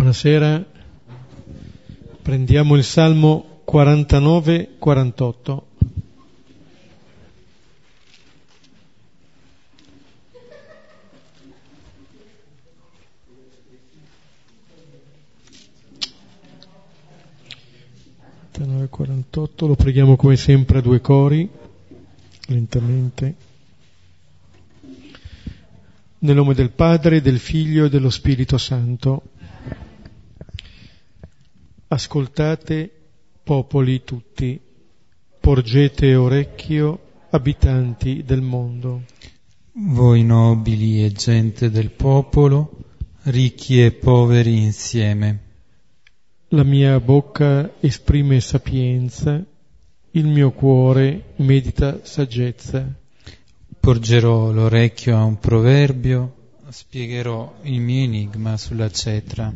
Buonasera, prendiamo il Salmo 49-48. lo preghiamo come sempre a due cori, lentamente. Nel nome del Padre, del Figlio e dello Spirito Santo. Ascoltate, popoli tutti, porgete orecchio, abitanti del mondo. Voi nobili e gente del popolo, ricchi e poveri insieme. La mia bocca esprime sapienza, il mio cuore medita saggezza. Porgerò l'orecchio a un proverbio, spiegherò il mio enigma sulla cetra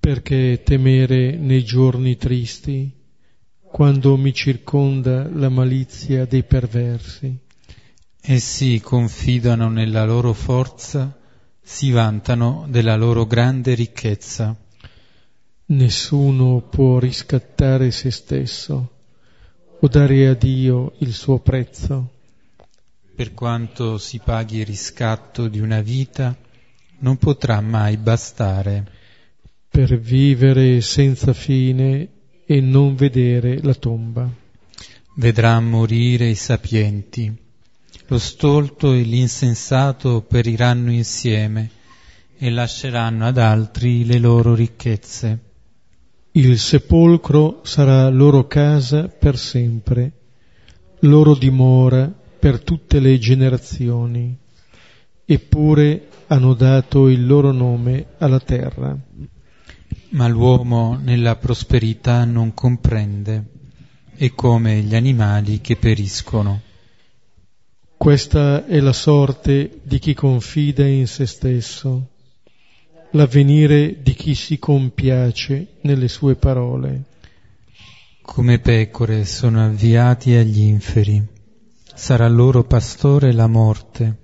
perché temere nei giorni tristi, quando mi circonda la malizia dei perversi. Essi confidano nella loro forza, si vantano della loro grande ricchezza. Nessuno può riscattare se stesso o dare a Dio il suo prezzo. Per quanto si paghi il riscatto di una vita, non potrà mai bastare per vivere senza fine e non vedere la tomba. Vedrà morire i sapienti, lo stolto e l'insensato periranno insieme e lasceranno ad altri le loro ricchezze. Il sepolcro sarà loro casa per sempre, loro dimora per tutte le generazioni, eppure hanno dato il loro nome alla terra. Ma l'uomo nella prosperità non comprende, è come gli animali che periscono. Questa è la sorte di chi confida in se stesso, l'avvenire di chi si compiace nelle sue parole. Come pecore sono avviati agli inferi, sarà loro pastore la morte,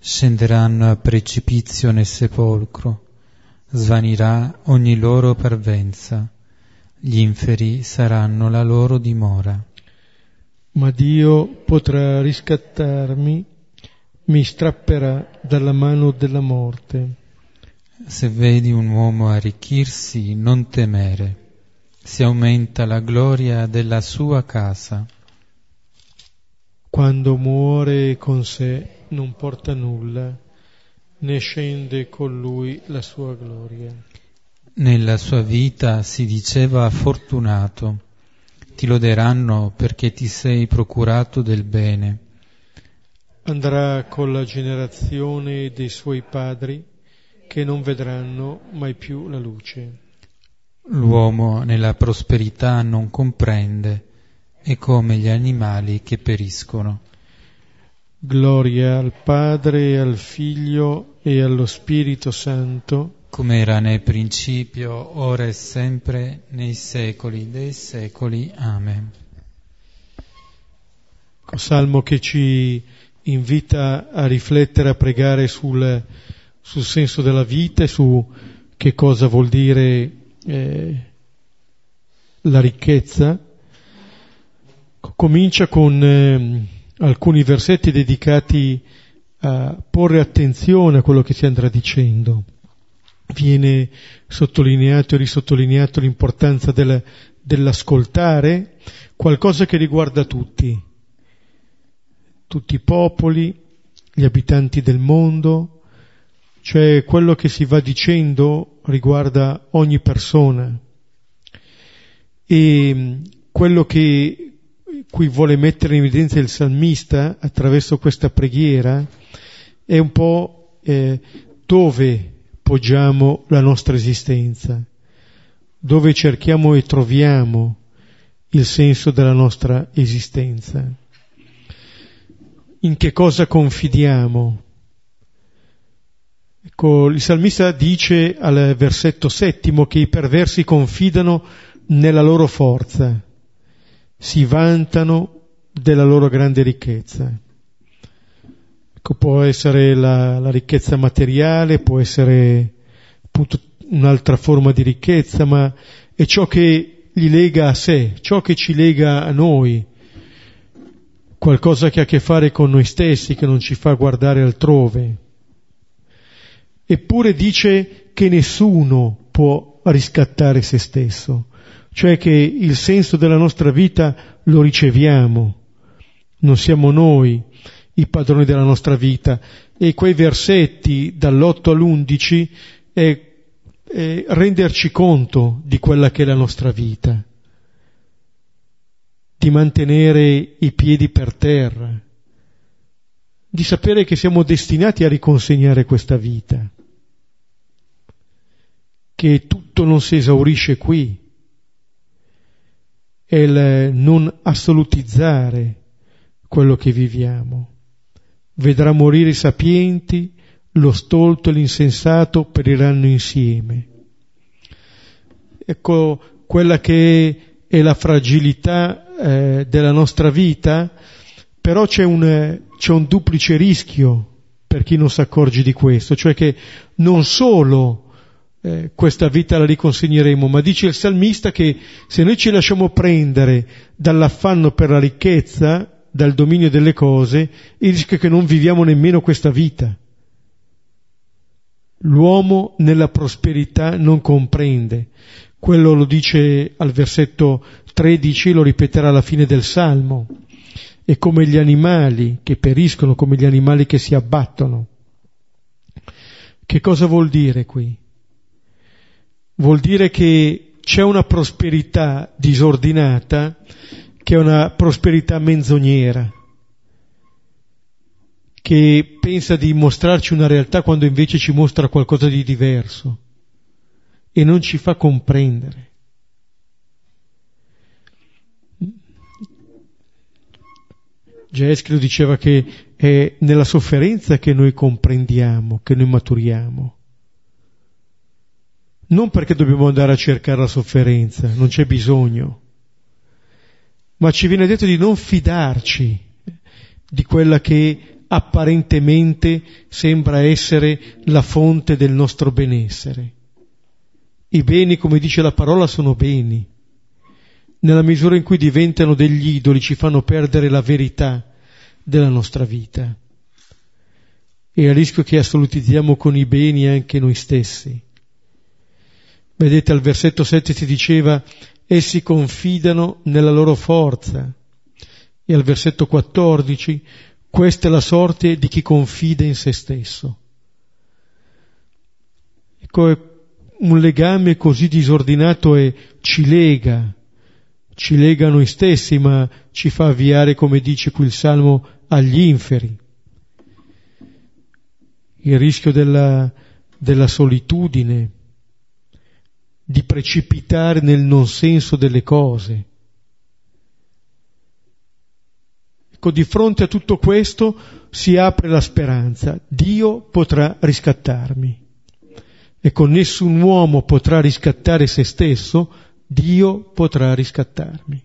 scenderanno a precipizio nel sepolcro svanirà ogni loro parvenza, gli inferi saranno la loro dimora. Ma Dio potrà riscattarmi, mi strapperà dalla mano della morte. Se vedi un uomo arricchirsi, non temere, si aumenta la gloria della sua casa. Quando muore con sé non porta nulla ne scende con lui la sua gloria. Nella sua vita si diceva fortunato, ti loderanno perché ti sei procurato del bene. Andrà con la generazione dei suoi padri che non vedranno mai più la luce. L'uomo nella prosperità non comprende, è come gli animali che periscono. Gloria al Padre, al Figlio e allo Spirito Santo, come era nel principio, ora e sempre, nei secoli dei secoli. Amen. Salmo che ci invita a riflettere, a pregare sul, sul senso della vita e su che cosa vuol dire eh, la ricchezza. Comincia con... Eh, alcuni versetti dedicati a porre attenzione a quello che si andrà dicendo. Viene sottolineato e risottolineato l'importanza del, dell'ascoltare qualcosa che riguarda tutti, tutti i popoli, gli abitanti del mondo, cioè quello che si va dicendo riguarda ogni persona. E quello che cui vuole mettere in evidenza il salmista attraverso questa preghiera è un po' eh, dove poggiamo la nostra esistenza, dove cerchiamo e troviamo il senso della nostra esistenza, in che cosa confidiamo. Ecco, il salmista dice al versetto settimo che i perversi confidano nella loro forza si vantano della loro grande ricchezza. Ecco, può essere la, la ricchezza materiale, può essere appunto un'altra forma di ricchezza, ma è ciò che li lega a sé, ciò che ci lega a noi, qualcosa che ha a che fare con noi stessi, che non ci fa guardare altrove. Eppure dice che nessuno può riscattare se stesso, cioè che il senso della nostra vita lo riceviamo, non siamo noi i padroni della nostra vita. E quei versetti dall'8 all'11 è, è renderci conto di quella che è la nostra vita, di mantenere i piedi per terra, di sapere che siamo destinati a riconsegnare questa vita, che tutto non si esaurisce qui, è il non assolutizzare quello che viviamo. Vedrà morire i sapienti, lo stolto e l'insensato periranno insieme. Ecco quella che è la fragilità eh, della nostra vita, però c'è un, c'è un duplice rischio per chi non si accorge di questo, cioè che non solo eh, questa vita la riconsegneremo, ma dice il salmista che se noi ci lasciamo prendere dall'affanno per la ricchezza, dal dominio delle cose, il rischio è che non viviamo nemmeno questa vita. L'uomo nella prosperità non comprende. Quello lo dice al versetto 13, lo ripeterà alla fine del Salmo. È come gli animali che periscono, come gli animali che si abbattono. Che cosa vuol dire qui? Vuol dire che c'è una prosperità disordinata che è una prosperità menzognera, che pensa di mostrarci una realtà quando invece ci mostra qualcosa di diverso e non ci fa comprendere. Geschilo diceva che è nella sofferenza che noi comprendiamo, che noi maturiamo. Non perché dobbiamo andare a cercare la sofferenza, non c'è bisogno ma ci viene detto di non fidarci di quella che apparentemente sembra essere la fonte del nostro benessere. I beni, come dice la parola, sono beni. Nella misura in cui diventano degli idoli ci fanno perdere la verità della nostra vita. E a rischio che assolutizziamo con i beni anche noi stessi. Vedete al versetto 7 si diceva essi confidano nella loro forza. E al versetto 14, questa è la sorte di chi confida in se stesso. Ecco, un legame così disordinato e ci lega, ci lega a noi stessi, ma ci fa avviare, come dice qui il Salmo, agli inferi. Il rischio della, della solitudine, di precipitare nel non senso delle cose. Ecco, di fronte a tutto questo si apre la speranza. Dio potrà riscattarmi. Ecco, nessun uomo potrà riscattare se stesso, Dio potrà riscattarmi.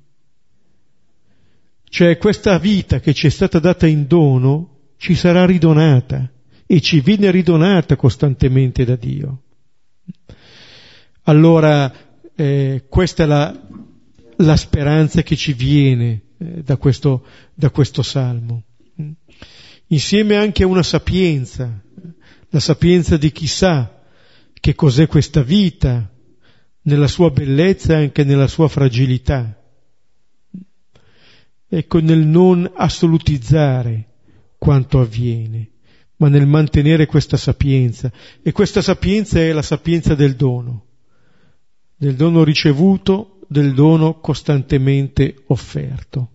Cioè questa vita che ci è stata data in dono ci sarà ridonata e ci viene ridonata costantemente da Dio. Allora eh, questa è la, la, speranza che ci viene eh, da, questo, da questo salmo. Insieme anche a una sapienza, la sapienza di chi sa che cos'è questa vita, nella sua bellezza e anche nella sua fragilità. Ecco, nel non assolutizzare quanto avviene, ma nel mantenere questa sapienza. E questa sapienza è la sapienza del dono del dono ricevuto, del dono costantemente offerto.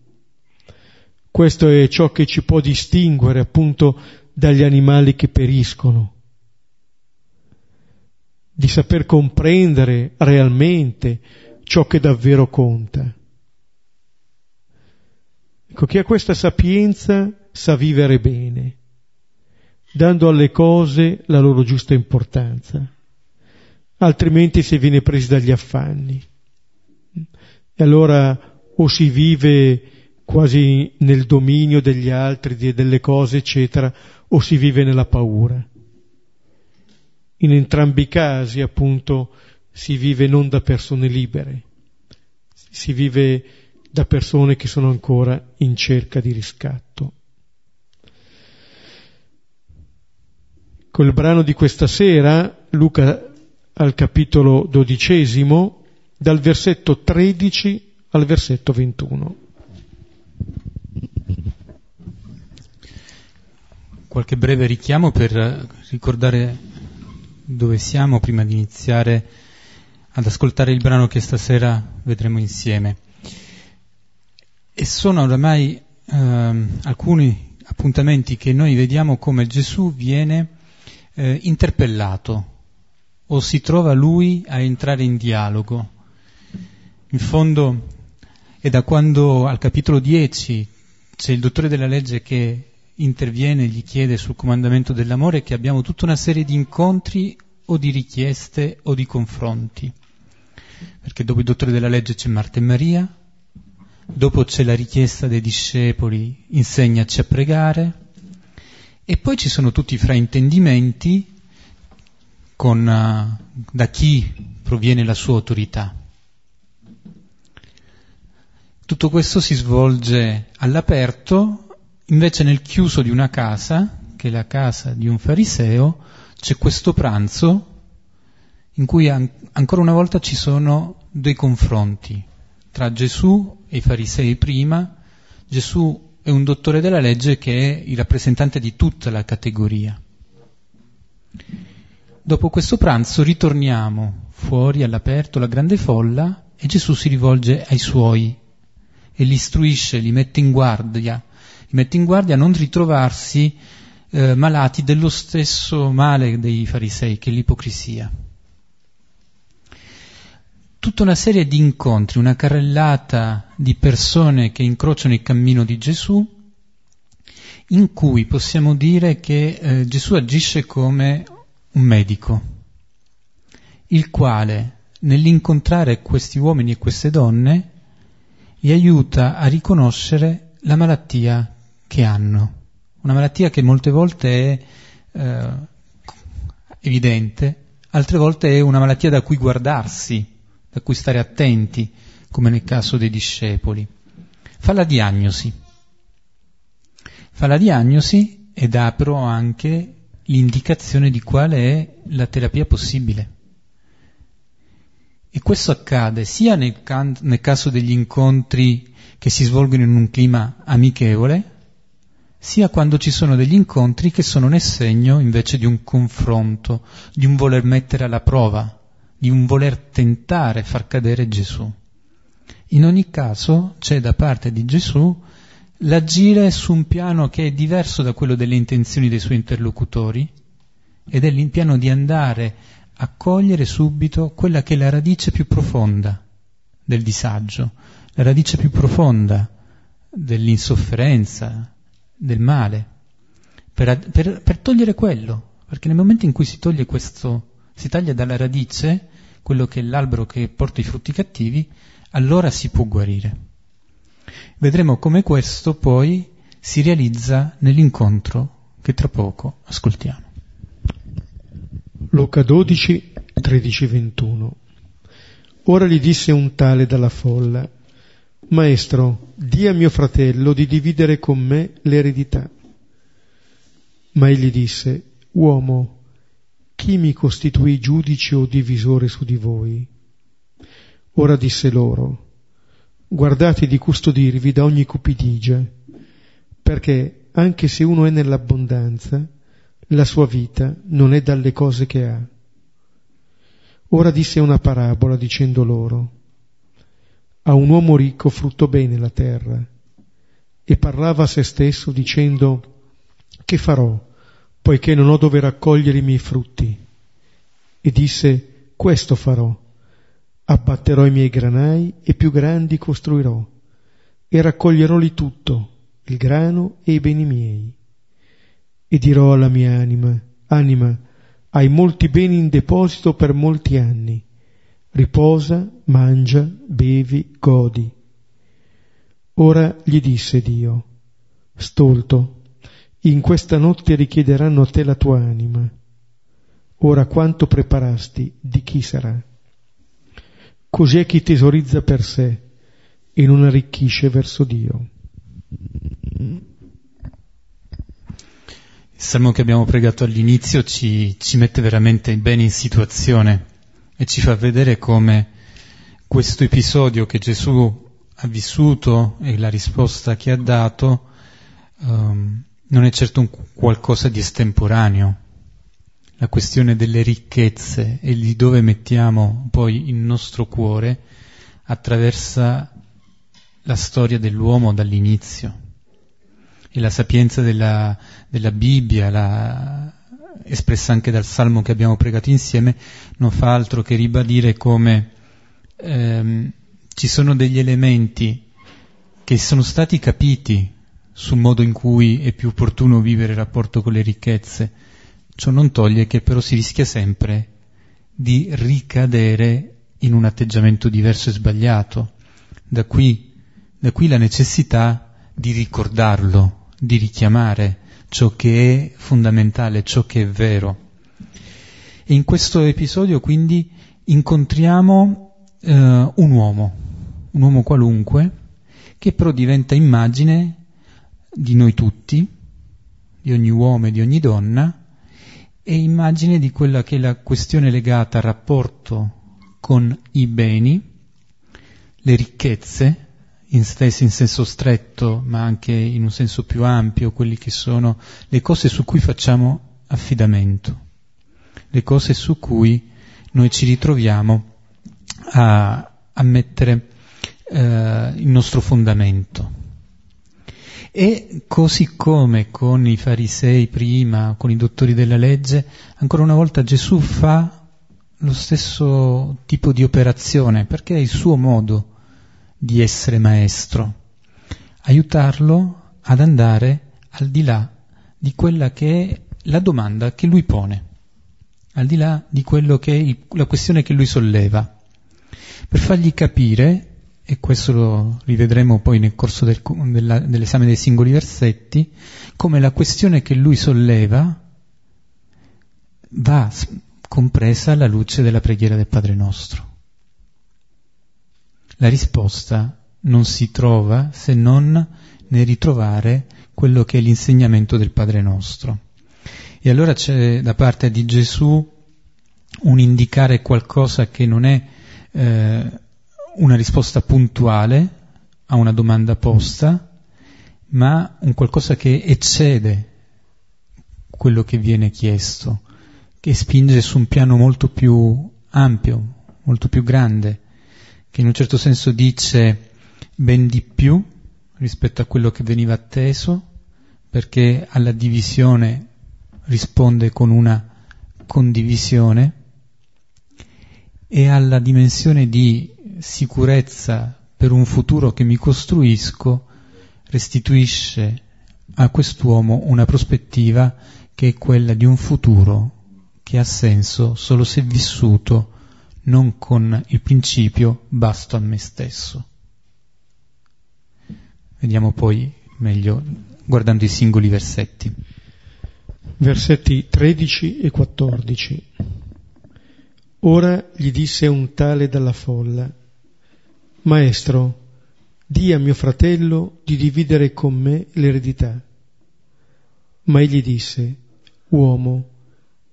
Questo è ciò che ci può distinguere appunto dagli animali che periscono, di saper comprendere realmente ciò che davvero conta. Ecco, chi ha questa sapienza sa vivere bene, dando alle cose la loro giusta importanza altrimenti si viene presi dagli affanni. E allora o si vive quasi nel dominio degli altri, delle cose, eccetera, o si vive nella paura. in entrambi i casi appunto si vive non da persone libere, si vive da persone che sono ancora in cerca di riscatto. Col brano di questa sera, Luca al capitolo dodicesimo, dal versetto 13 al versetto 21. Qualche breve richiamo per ricordare dove siamo prima di iniziare ad ascoltare il brano che stasera vedremo insieme. E sono oramai eh, alcuni appuntamenti che noi vediamo come Gesù viene eh, interpellato o si trova lui a entrare in dialogo. In fondo è da quando al capitolo 10 c'è il dottore della legge che interviene e gli chiede sul comandamento dell'amore che abbiamo tutta una serie di incontri o di richieste o di confronti. Perché dopo il dottore della legge c'è Marta e Maria, dopo c'è la richiesta dei discepoli, insegnaci a pregare, e poi ci sono tutti i fraintendimenti con, uh, da chi proviene la sua autorità. Tutto questo si svolge all'aperto, invece nel chiuso di una casa, che è la casa di un fariseo, c'è questo pranzo in cui an- ancora una volta ci sono dei confronti tra Gesù e i farisei prima, Gesù è un dottore della legge che è il rappresentante di tutta la categoria. Dopo questo pranzo ritorniamo fuori all'aperto, la grande folla, e Gesù si rivolge ai suoi e li istruisce, li mette in guardia, li mette in guardia a non ritrovarsi eh, malati dello stesso male dei farisei, che è l'ipocrisia. Tutta una serie di incontri, una carrellata di persone che incrociano il cammino di Gesù, in cui possiamo dire che eh, Gesù agisce come un medico, il quale nell'incontrare questi uomini e queste donne li aiuta a riconoscere la malattia che hanno, una malattia che molte volte è eh, evidente, altre volte è una malattia da cui guardarsi, a cui stare attenti, come nel caso dei discepoli. Fa la diagnosi. Fa la diagnosi ed dà però anche l'indicazione di quale è la terapia possibile. E questo accade sia nel, can- nel caso degli incontri che si svolgono in un clima amichevole, sia quando ci sono degli incontri che sono nel segno invece di un confronto, di un voler mettere alla prova di un voler tentare far cadere Gesù. In ogni caso c'è da parte di Gesù l'agire su un piano che è diverso da quello delle intenzioni dei suoi interlocutori ed è il piano di andare a cogliere subito quella che è la radice più profonda del disagio, la radice più profonda dell'insofferenza, del male, per, per, per togliere quello, perché nel momento in cui si toglie questo si taglia dalla radice quello che è l'albero che porta i frutti cattivi, allora si può guarire. Vedremo come questo poi si realizza nell'incontro che tra poco ascoltiamo. Luca 12, 13, 21. Ora gli disse un tale dalla folla, Maestro, di a mio fratello di dividere con me l'eredità. Ma egli disse, Uomo, chi mi costituì giudice o divisore su di voi? Ora disse loro, guardate di custodirvi da ogni cupidigia, perché anche se uno è nell'abbondanza, la sua vita non è dalle cose che ha. Ora disse una parabola dicendo loro, a un uomo ricco fruttò bene la terra, e parlava a se stesso dicendo, che farò? poiché non ho dove raccogliere i miei frutti. E disse, questo farò, abbatterò i miei granai e più grandi costruirò, e raccoglierò lì tutto, il grano e i beni miei. E dirò alla mia anima, anima, hai molti beni in deposito per molti anni, riposa, mangia, bevi, godi. Ora gli disse Dio, stolto, in questa notte richiederanno a te la tua anima. ora quanto preparasti, di chi sarà? Così è chi tesorizza per sé e non arricchisce verso Dio. Il salmo che abbiamo pregato all'inizio ci, ci mette veramente bene in situazione e ci fa vedere come questo episodio che Gesù ha vissuto e la risposta che ha dato um, non è certo un qualcosa di estemporaneo. La questione delle ricchezze e di dove mettiamo poi il nostro cuore attraversa la storia dell'uomo dall'inizio e la sapienza della, della Bibbia, la, espressa anche dal salmo che abbiamo pregato insieme, non fa altro che ribadire come ehm, ci sono degli elementi che sono stati capiti sul modo in cui è più opportuno vivere il rapporto con le ricchezze. Ciò non toglie che però si rischia sempre di ricadere in un atteggiamento diverso e sbagliato. Da qui, da qui la necessità di ricordarlo, di richiamare ciò che è fondamentale, ciò che è vero. E in questo episodio quindi incontriamo eh, un uomo, un uomo qualunque, che però diventa immagine di noi tutti, di ogni uomo e di ogni donna, e immagine di quella che è la questione legata al rapporto con i beni, le ricchezze, in stessi in senso stretto, ma anche in un senso più ampio, quelli che sono le cose su cui facciamo affidamento, le cose su cui noi ci ritroviamo a, a mettere eh, il nostro fondamento. E così come con i farisei prima, con i dottori della legge, ancora una volta Gesù fa lo stesso tipo di operazione, perché è il suo modo di essere maestro, aiutarlo ad andare al di là di quella che è la domanda che lui pone, al di là di quello che è il, la questione che lui solleva, per fargli capire, e questo lo rivedremo poi nel corso del, della, dell'esame dei singoli versetti, come la questione che lui solleva va compresa alla luce della preghiera del Padre nostro. La risposta non si trova se non nel ritrovare quello che è l'insegnamento del Padre nostro. E allora c'è da parte di Gesù un indicare qualcosa che non è eh, una risposta puntuale a una domanda posta, ma un qualcosa che eccede quello che viene chiesto, che spinge su un piano molto più ampio, molto più grande che in un certo senso dice ben di più rispetto a quello che veniva atteso, perché alla divisione risponde con una condivisione e alla dimensione di sicurezza per un futuro che mi costruisco restituisce a quest'uomo una prospettiva che è quella di un futuro che ha senso solo se vissuto non con il principio basto a me stesso. Vediamo poi meglio guardando i singoli versetti. Versetti 13 e 14. Ora gli disse un tale dalla folla, Maestro, di a mio fratello di dividere con me l'eredità. Ma egli disse, Uomo,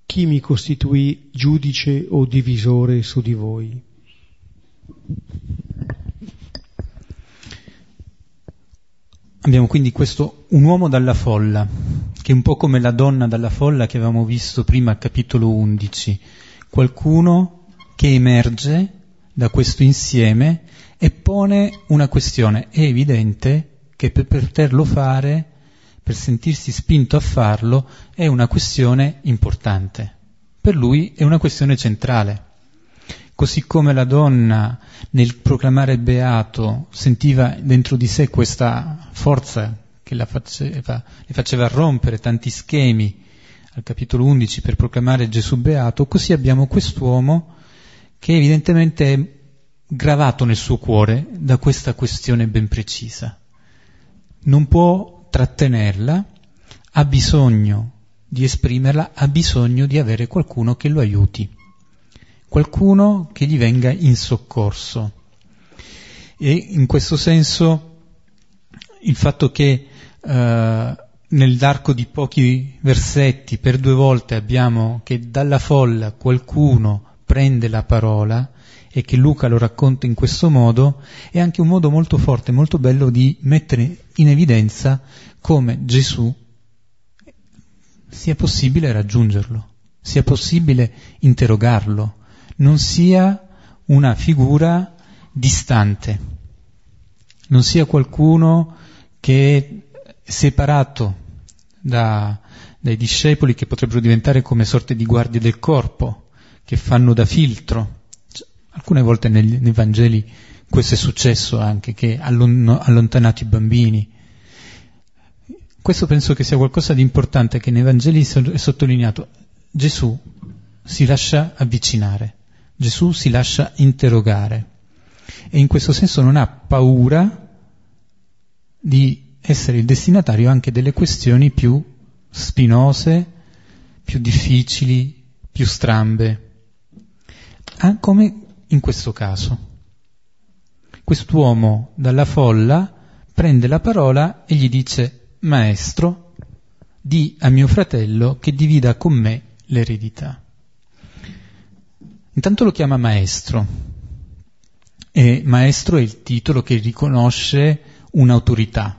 chi mi costituì giudice o divisore su di voi? Abbiamo quindi questo un uomo dalla folla, che è un po' come la donna dalla folla che avevamo visto prima al capitolo 11, qualcuno che emerge da questo insieme e pone una questione. È evidente che per poterlo fare per sentirsi spinto a farlo è una questione importante. Per lui è una questione centrale. Così come la donna nel proclamare beato sentiva dentro di sé questa forza che la faceva, le faceva rompere tanti schemi al capitolo 11 per proclamare Gesù beato, così abbiamo quest'uomo che evidentemente è gravato nel suo cuore da questa questione ben precisa. Non può trattenerla, ha bisogno di esprimerla ha bisogno di avere qualcuno che lo aiuti, qualcuno che gli venga in soccorso. E in questo senso il fatto che eh, nell'arco di pochi versetti per due volte abbiamo che dalla folla qualcuno prende la parola e che Luca lo racconta in questo modo, è anche un modo molto forte, molto bello di mettere in evidenza come Gesù sia possibile raggiungerlo, sia possibile interrogarlo, non sia una figura distante, non sia qualcuno che è separato da, dai discepoli che potrebbero diventare come sorte di guardie del corpo, che fanno da filtro Alcune volte negli, nei Vangeli questo è successo anche, che hanno allontanato i bambini. Questo penso che sia qualcosa di importante che nei Vangeli è sottolineato. Gesù si lascia avvicinare, Gesù si lascia interrogare e in questo senso non ha paura di essere il destinatario anche delle questioni più spinose, più difficili, più strambe. Ah, come in questo caso. Quest'uomo dalla folla prende la parola e gli dice, Maestro, di a mio fratello che divida con me l'eredità. Intanto lo chiama maestro e maestro è il titolo che riconosce un'autorità.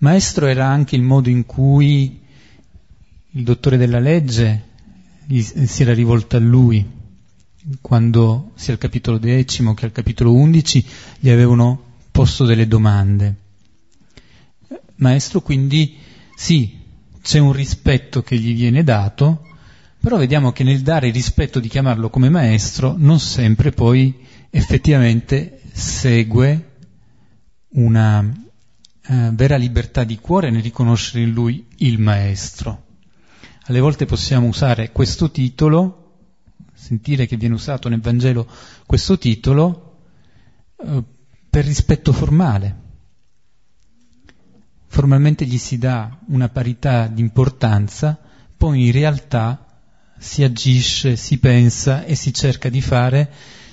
Maestro era anche il modo in cui il dottore della legge si era rivolto a lui quando sia al capitolo decimo che al capitolo undici gli avevano posto delle domande. Maestro, quindi sì, c'è un rispetto che gli viene dato, però vediamo che nel dare il rispetto di chiamarlo come maestro non sempre poi effettivamente segue una uh, vera libertà di cuore nel riconoscere in lui il maestro. Alle volte possiamo usare questo titolo sentire che viene usato nel Vangelo questo titolo eh, per rispetto formale. Formalmente gli si dà una parità di importanza, poi in realtà si agisce, si pensa e si cerca di fare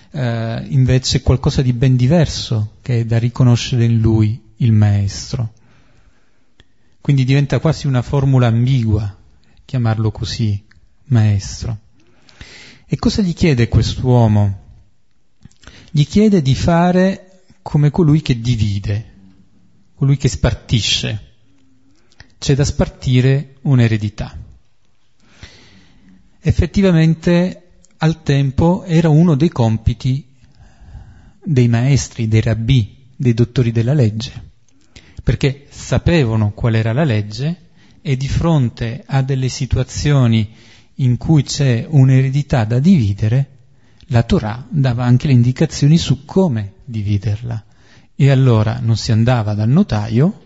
eh, invece qualcosa di ben diverso che è da riconoscere in lui il maestro. Quindi diventa quasi una formula ambigua chiamarlo così, maestro. E cosa gli chiede quest'uomo? Gli chiede di fare come colui che divide, colui che spartisce. C'è da spartire un'eredità. Effettivamente al tempo era uno dei compiti dei maestri, dei rabbì, dei dottori della legge, perché sapevano qual era la legge e di fronte a delle situazioni in cui c'è un'eredità da dividere, la Torah dava anche le indicazioni su come dividerla. E allora non si andava dal notaio,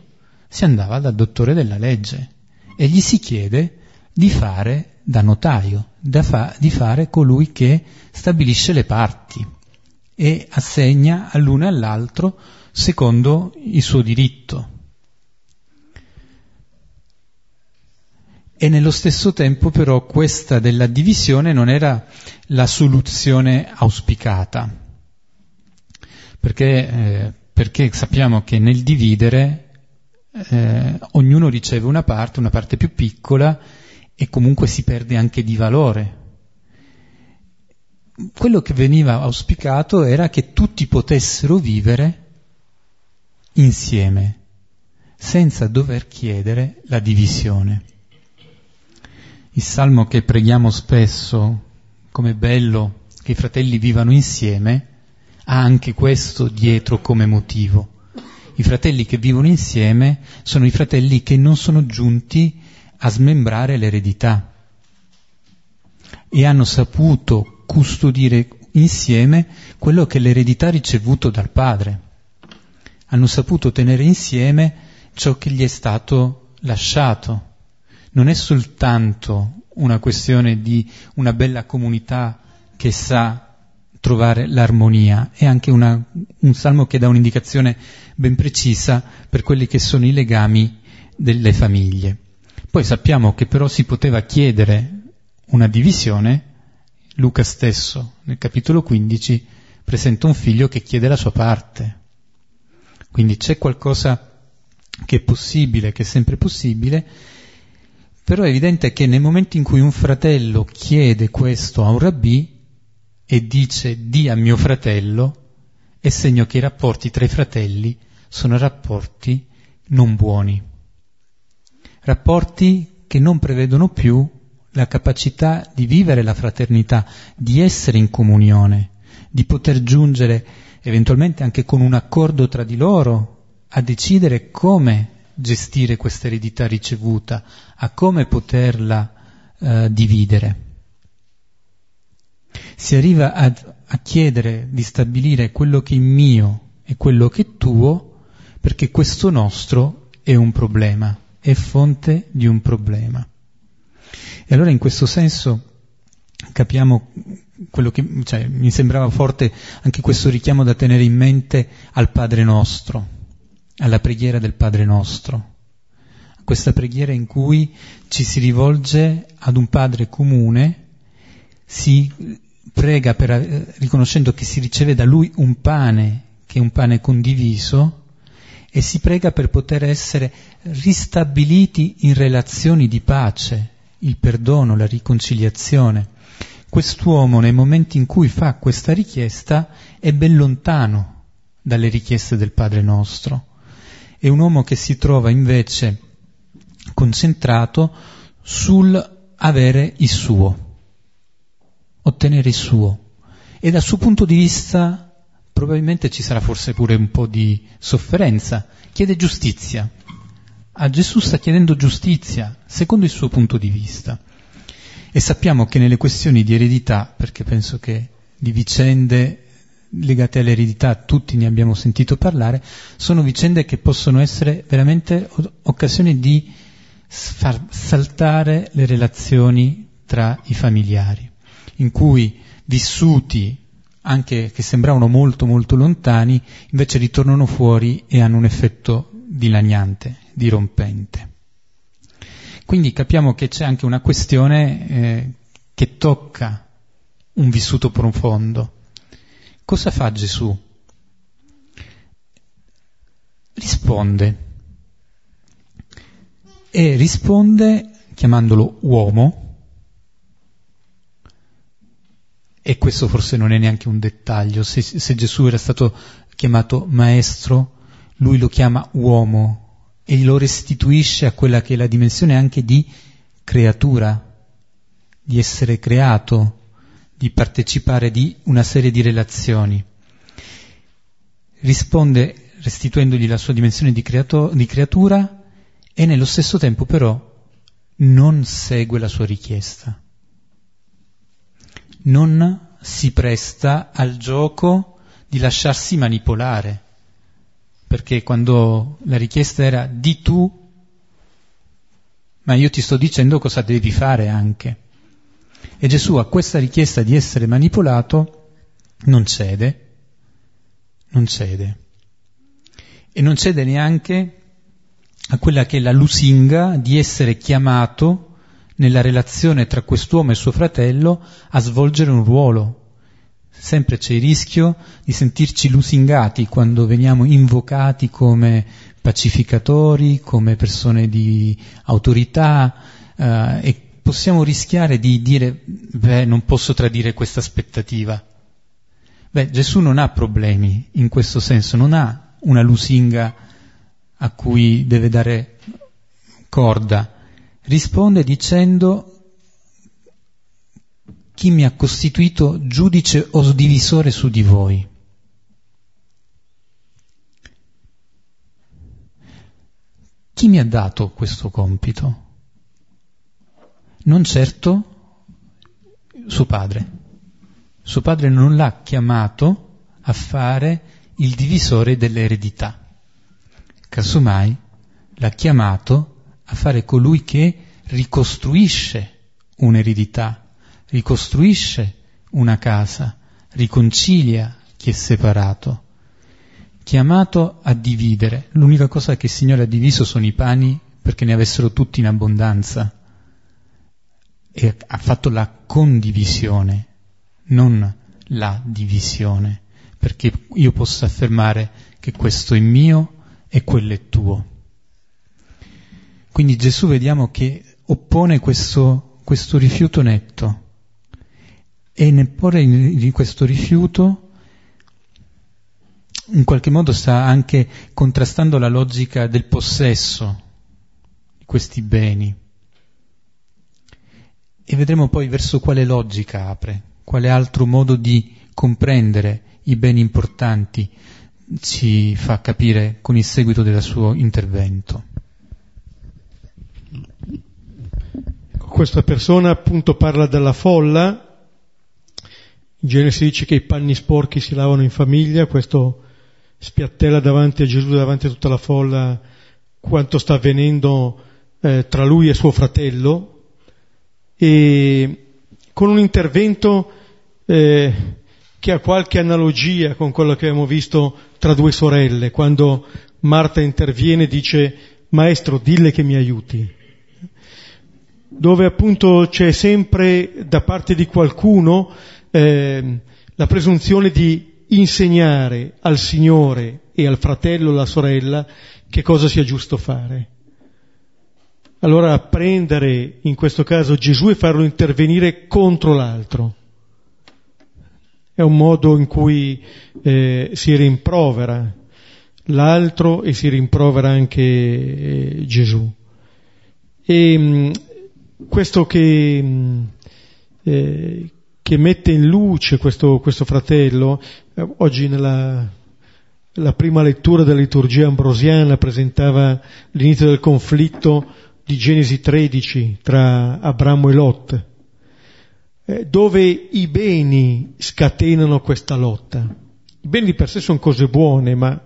si andava dal dottore della legge e gli si chiede di fare da notaio, da fa- di fare colui che stabilisce le parti e assegna all'uno e all'altro secondo il suo diritto. E nello stesso tempo però questa della divisione non era la soluzione auspicata, perché, eh, perché sappiamo che nel dividere eh, ognuno riceve una parte, una parte più piccola e comunque si perde anche di valore. Quello che veniva auspicato era che tutti potessero vivere insieme, senza dover chiedere la divisione. Il salmo che preghiamo spesso, come bello che i fratelli vivano insieme, ha anche questo dietro come motivo. I fratelli che vivono insieme sono i fratelli che non sono giunti a smembrare l'eredità e hanno saputo custodire insieme quello che l'eredità ha ricevuto dal padre. Hanno saputo tenere insieme ciò che gli è stato lasciato non è soltanto una questione di una bella comunità che sa trovare l'armonia, è anche una, un salmo che dà un'indicazione ben precisa per quelli che sono i legami delle famiglie. Poi sappiamo che però si poteva chiedere una divisione, Luca stesso nel capitolo 15 presenta un figlio che chiede la sua parte. Quindi c'è qualcosa che è possibile, che è sempre possibile, però è evidente che nel momento in cui un fratello chiede questo a un rabbì e dice di a mio fratello, è segno che i rapporti tra i fratelli sono rapporti non buoni, rapporti che non prevedono più la capacità di vivere la fraternità, di essere in comunione, di poter giungere eventualmente anche con un accordo tra di loro a decidere come gestire questa eredità ricevuta, a come poterla eh, dividere. Si arriva a, a chiedere di stabilire quello che è mio e quello che è tuo, perché questo nostro è un problema, è fonte di un problema. E allora in questo senso capiamo quello che cioè, mi sembrava forte anche questo richiamo da tenere in mente al Padre nostro, alla preghiera del Padre nostro, questa preghiera in cui ci si rivolge ad un Padre comune, si prega per, riconoscendo che si riceve da Lui un pane, che è un pane condiviso, e si prega per poter essere ristabiliti in relazioni di pace, il perdono, la riconciliazione. Quest'uomo nel momento in cui fa questa richiesta è ben lontano dalle richieste del Padre nostro. È un uomo che si trova invece concentrato sul avere il suo, ottenere il suo. E dal suo punto di vista probabilmente ci sarà forse pure un po' di sofferenza. Chiede giustizia, a Gesù sta chiedendo giustizia, secondo il suo punto di vista. E sappiamo che nelle questioni di eredità, perché penso che di vicende legate all'eredità tutti ne abbiamo sentito parlare, sono vicende che possono essere veramente occasioni di far saltare le relazioni tra i familiari, in cui vissuti anche che sembravano molto molto lontani, invece ritornano fuori e hanno un effetto dilaniante, dirompente. Quindi capiamo che c'è anche una questione eh, che tocca un vissuto profondo. Cosa fa Gesù? Risponde. E risponde chiamandolo uomo, e questo forse non è neanche un dettaglio, se, se Gesù era stato chiamato maestro, lui lo chiama uomo e lo restituisce a quella che è la dimensione anche di creatura, di essere creato, di partecipare di una serie di relazioni. Risponde restituendogli la sua dimensione di, creato, di creatura e nello stesso tempo però non segue la sua richiesta. Non si presta al gioco di lasciarsi manipolare perché quando la richiesta era di tu, ma io ti sto dicendo cosa devi fare anche. E Gesù a questa richiesta di essere manipolato non cede, non cede. E non cede neanche a quella che è la lusinga di essere chiamato nella relazione tra quest'uomo e suo fratello a svolgere un ruolo, sempre c'è il rischio di sentirci lusingati quando veniamo invocati come pacificatori, come persone di autorità eh, e possiamo rischiare di dire, beh, non posso tradire questa aspettativa. Beh, Gesù non ha problemi in questo senso, non ha una lusinga a cui deve dare corda. Risponde dicendo chi mi ha costituito giudice o divisore su di voi. Chi mi ha dato questo compito? Non certo suo padre. Suo padre non l'ha chiamato a fare il divisore dell'eredità. Casomai l'ha chiamato a fare colui che ricostruisce un'eredità ricostruisce una casa, riconcilia chi è separato. Chiamato a dividere. L'unica cosa che il Signore ha diviso sono i pani perché ne avessero tutti in abbondanza. E ha fatto la condivisione, non la divisione, perché io posso affermare che questo è mio e quello è tuo. Quindi Gesù vediamo che oppone questo, questo rifiuto netto e nel porre in questo rifiuto in qualche modo sta anche contrastando la logica del possesso di questi beni. E vedremo poi verso quale logica apre, quale altro modo di comprendere i beni importanti ci fa capire con il seguito del suo intervento. Questa persona appunto parla della folla, in genere si dice che i panni sporchi si lavano in famiglia, questo spiattella davanti a Gesù, davanti a tutta la folla, quanto sta avvenendo eh, tra lui e suo fratello, e con un intervento eh, che ha qualche analogia con quello che abbiamo visto tra due sorelle, quando Marta interviene e dice Maestro, dille che mi aiuti, dove appunto c'è sempre da parte di qualcuno eh, la presunzione di insegnare al Signore e al fratello alla sorella che cosa sia giusto fare. Allora prendere in questo caso Gesù e farlo intervenire contro l'altro. È un modo in cui eh, si rimprovera l'altro e si rimprovera anche eh, Gesù. E mh, mm, questo che, mh, mm, eh, che mette in luce questo, questo fratello, eh, oggi nella la prima lettura della liturgia ambrosiana presentava l'inizio del conflitto di Genesi 13 tra Abramo e Lot, eh, dove i beni scatenano questa lotta. I beni per sé sono cose buone, ma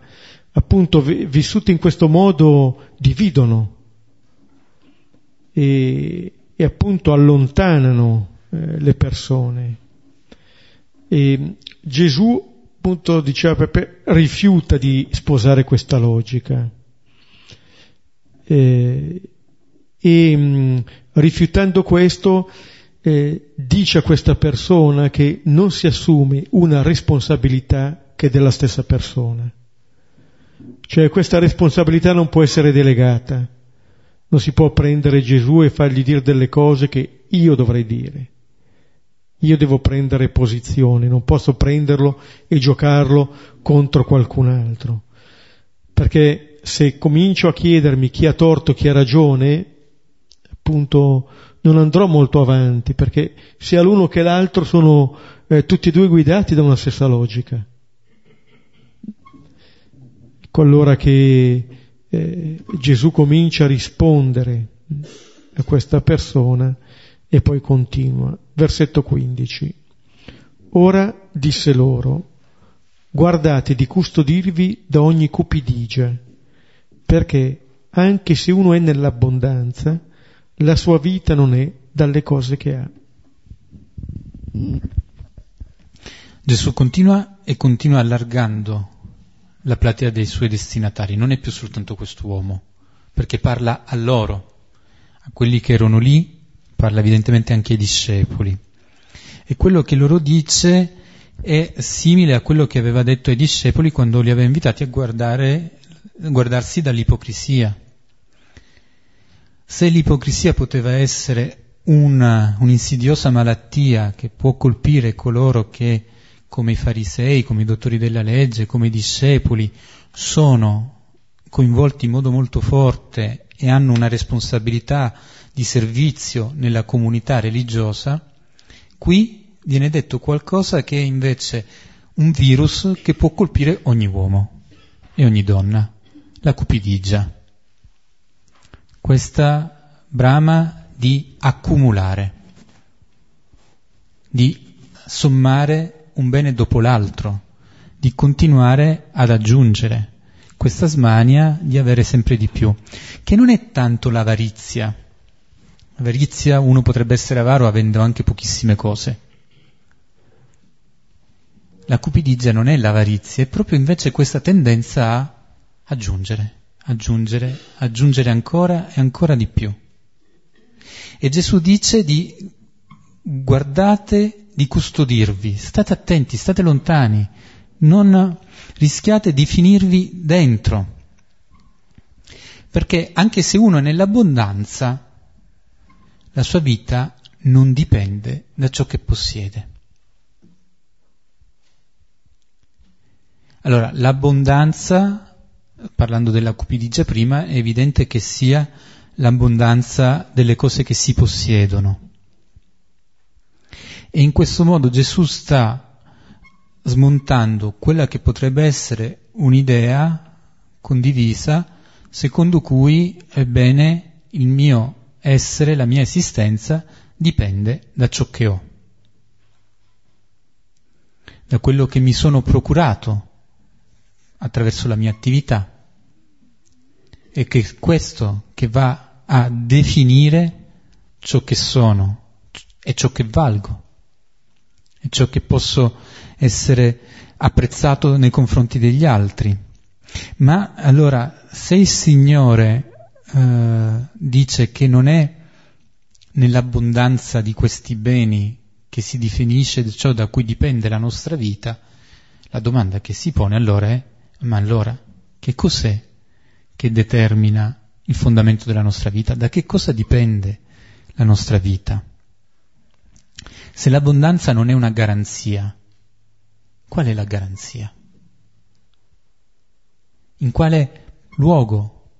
appunto vissuti in questo modo dividono e, e appunto allontanano eh, le persone. E Gesù, appunto, diceva rifiuta di sposare questa logica. E, e mh, rifiutando questo, eh, dice a questa persona che non si assume una responsabilità che è della stessa persona. Cioè questa responsabilità non può essere delegata, non si può prendere Gesù e fargli dire delle cose che io dovrei dire. Io devo prendere posizione, non posso prenderlo e giocarlo contro qualcun altro. Perché se comincio a chiedermi chi ha torto, chi ha ragione, appunto non andrò molto avanti, perché sia l'uno che l'altro sono eh, tutti e due guidati da una stessa logica. Ecco allora che eh, Gesù comincia a rispondere a questa persona e poi continua. Versetto 15. Ora disse loro, guardate di custodirvi da ogni cupidigia, perché anche se uno è nell'abbondanza, la sua vita non è dalle cose che ha. Gesù continua e continua allargando la platea dei suoi destinatari, non è più soltanto quest'uomo, perché parla a loro, a quelli che erano lì, parla evidentemente anche ai discepoli. E quello che loro dice è simile a quello che aveva detto ai discepoli quando li aveva invitati a guardare, guardarsi dall'ipocrisia. Se l'ipocrisia poteva essere una, un'insidiosa malattia che può colpire coloro che come i farisei, come i dottori della legge, come i discepoli, sono coinvolti in modo molto forte e hanno una responsabilità di servizio nella comunità religiosa, qui viene detto qualcosa che è invece un virus che può colpire ogni uomo e ogni donna, la cupidigia. Questa brama di accumulare, di sommare un bene dopo l'altro, di continuare ad aggiungere questa smania di avere sempre di più, che non è tanto l'avarizia. Avarizia uno potrebbe essere avaro avendo anche pochissime cose. La cupidigia non è l'avarizia, è proprio invece questa tendenza a aggiungere, aggiungere, aggiungere ancora e ancora di più. E Gesù dice di guardate di custodirvi, state attenti, state lontani, non rischiate di finirvi dentro. Perché anche se uno è nell'abbondanza, la sua vita non dipende da ciò che possiede. Allora, l'abbondanza, parlando della cupidigia prima, è evidente che sia l'abbondanza delle cose che si possiedono. E in questo modo Gesù sta smontando quella che potrebbe essere un'idea condivisa secondo cui, ebbene, il mio essere, la mia esistenza dipende da ciò che ho, da quello che mi sono procurato attraverso la mia attività e che questo che va a definire ciò che sono e ciò che valgo e ciò che posso essere apprezzato nei confronti degli altri. Ma allora, se il Signore eh, dice che non è nell'abbondanza di questi beni che si definisce ciò da cui dipende la nostra vita, la domanda che si pone allora è ma allora, che cos'è che determina il fondamento della nostra vita? Da che cosa dipende la nostra vita? Se l'abbondanza non è una garanzia, qual è la garanzia? In quale luogo,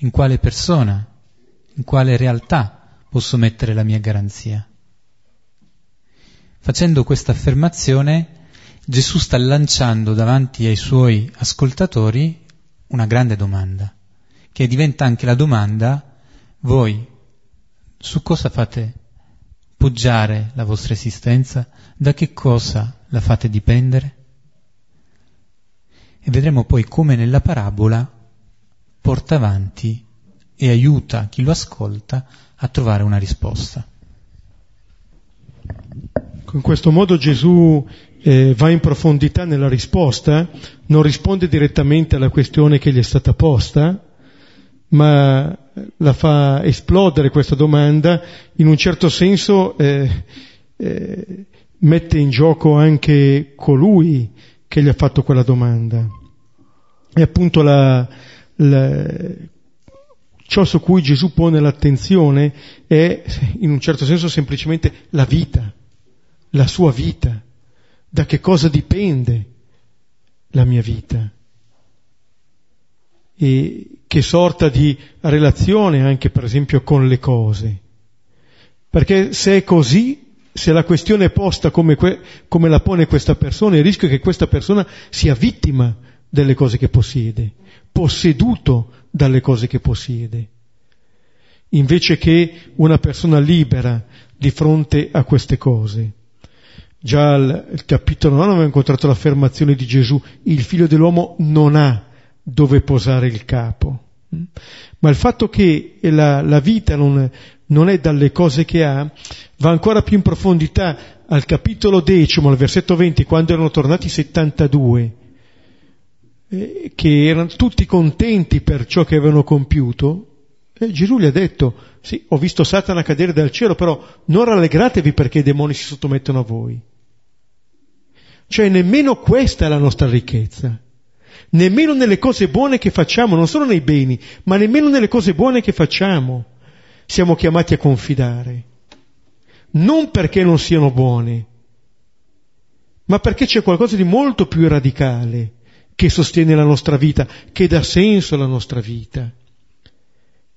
in quale persona, in quale realtà posso mettere la mia garanzia? Facendo questa affermazione Gesù sta lanciando davanti ai suoi ascoltatori una grande domanda, che diventa anche la domanda, voi su cosa fate poggiare la vostra esistenza? Da che cosa la fate dipendere? E vedremo poi come nella parabola porta avanti e aiuta chi lo ascolta a trovare una risposta. In questo modo Gesù eh, va in profondità nella risposta, non risponde direttamente alla questione che gli è stata posta, ma la fa esplodere questa domanda, in un certo senso eh, eh, mette in gioco anche colui che gli ha fatto quella domanda. E appunto la, la, ciò su cui Gesù pone l'attenzione è in un certo senso semplicemente la vita, la sua vita da che cosa dipende la mia vita e che sorta di relazione anche per esempio con le cose. Perché se è così, se la questione è posta come, que- come la pone questa persona, il rischio è che questa persona sia vittima delle cose che possiede, posseduto dalle cose che possiede, invece che una persona libera di fronte a queste cose. Già al capitolo 9 abbiamo incontrato l'affermazione di Gesù, il figlio dell'uomo non ha dove posare il capo. Ma il fatto che la, la vita non, non è dalle cose che ha, va ancora più in profondità al capitolo decimo, al versetto 20, quando erano tornati 72, eh, che erano tutti contenti per ciò che avevano compiuto, e Gesù gli ha detto, sì, ho visto Satana cadere dal cielo, però non rallegratevi perché i demoni si sottomettono a voi. Cioè nemmeno questa è la nostra ricchezza. Nemmeno nelle cose buone che facciamo, non solo nei beni, ma nemmeno nelle cose buone che facciamo siamo chiamati a confidare. Non perché non siano buone, ma perché c'è qualcosa di molto più radicale che sostiene la nostra vita, che dà senso alla nostra vita,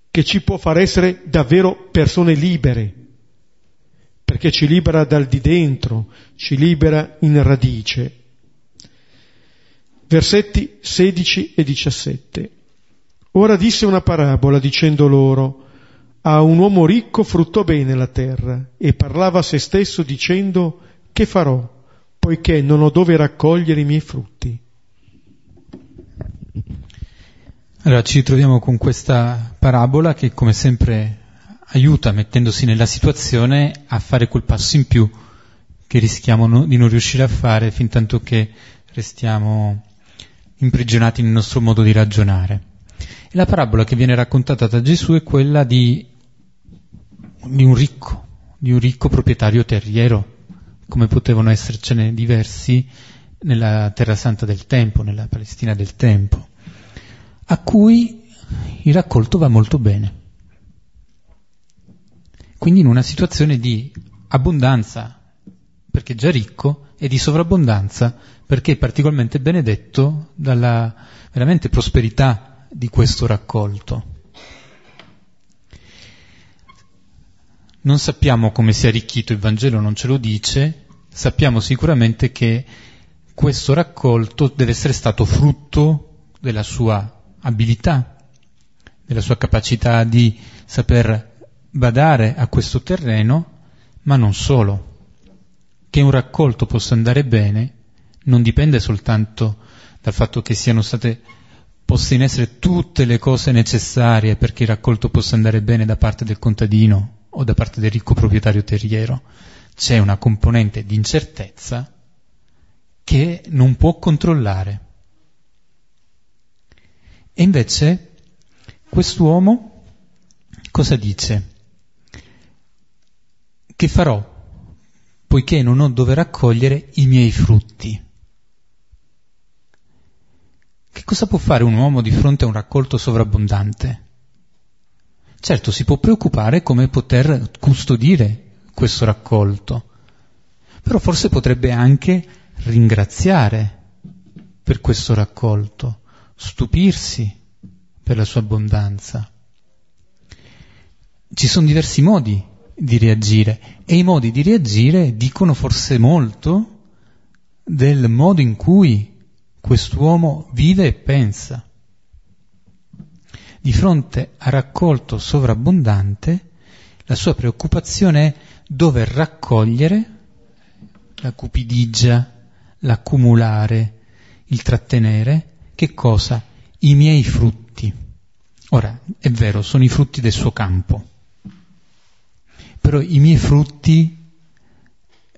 che ci può far essere davvero persone libere perché ci libera dal di dentro, ci libera in radice. Versetti 16 e 17. Ora disse una parabola dicendo loro, a un uomo ricco fruttò bene la terra e parlava a se stesso dicendo, che farò, poiché non ho dove raccogliere i miei frutti. Allora ci ritroviamo con questa parabola che come sempre aiuta, mettendosi nella situazione, a fare quel passo in più che rischiamo no, di non riuscire a fare fin tanto che restiamo imprigionati nel nostro modo di ragionare. E la parabola che viene raccontata da Gesù è quella di, di un ricco, di un ricco proprietario terriero, come potevano essercene diversi nella Terra Santa del tempo, nella Palestina del tempo, a cui il raccolto va molto bene. Quindi in una situazione di abbondanza, perché già ricco, e di sovrabbondanza, perché particolarmente benedetto dalla veramente prosperità di questo raccolto. Non sappiamo come sia arricchito, il Vangelo non ce lo dice, sappiamo sicuramente che questo raccolto deve essere stato frutto della sua abilità, della sua capacità di saper badare a questo terreno, ma non solo. Che un raccolto possa andare bene non dipende soltanto dal fatto che siano state poste in essere tutte le cose necessarie perché il raccolto possa andare bene da parte del contadino o da parte del ricco proprietario terriero, c'è una componente di incertezza che non può controllare. E invece quest'uomo cosa dice? Che farò poiché non ho dove raccogliere i miei frutti. Che cosa può fare un uomo di fronte a un raccolto sovrabbondante? Certo, si può preoccupare come poter custodire questo raccolto, però forse potrebbe anche ringraziare per questo raccolto, stupirsi per la sua abbondanza. Ci sono diversi modi di reagire e i modi di reagire dicono forse molto del modo in cui quest'uomo vive e pensa di fronte a raccolto sovrabbondante, la sua preoccupazione è dover raccogliere la cupidigia, l'accumulare, il trattenere, che cosa? I miei frutti. Ora, è vero, sono i frutti del suo campo, però i miei frutti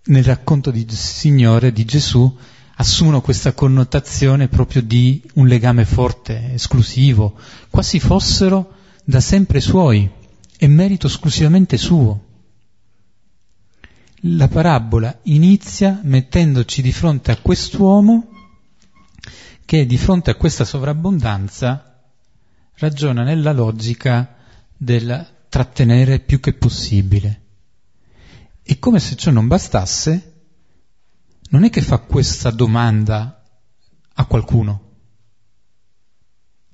nel racconto di Signore, di Gesù, assumono questa connotazione proprio di un legame forte, esclusivo, quasi fossero da sempre suoi e merito esclusivamente suo. La parabola inizia mettendoci di fronte a quest'uomo che di fronte a questa sovrabbondanza ragiona nella logica del trattenere più che possibile. E come se ciò non bastasse, non è che fa questa domanda a qualcuno,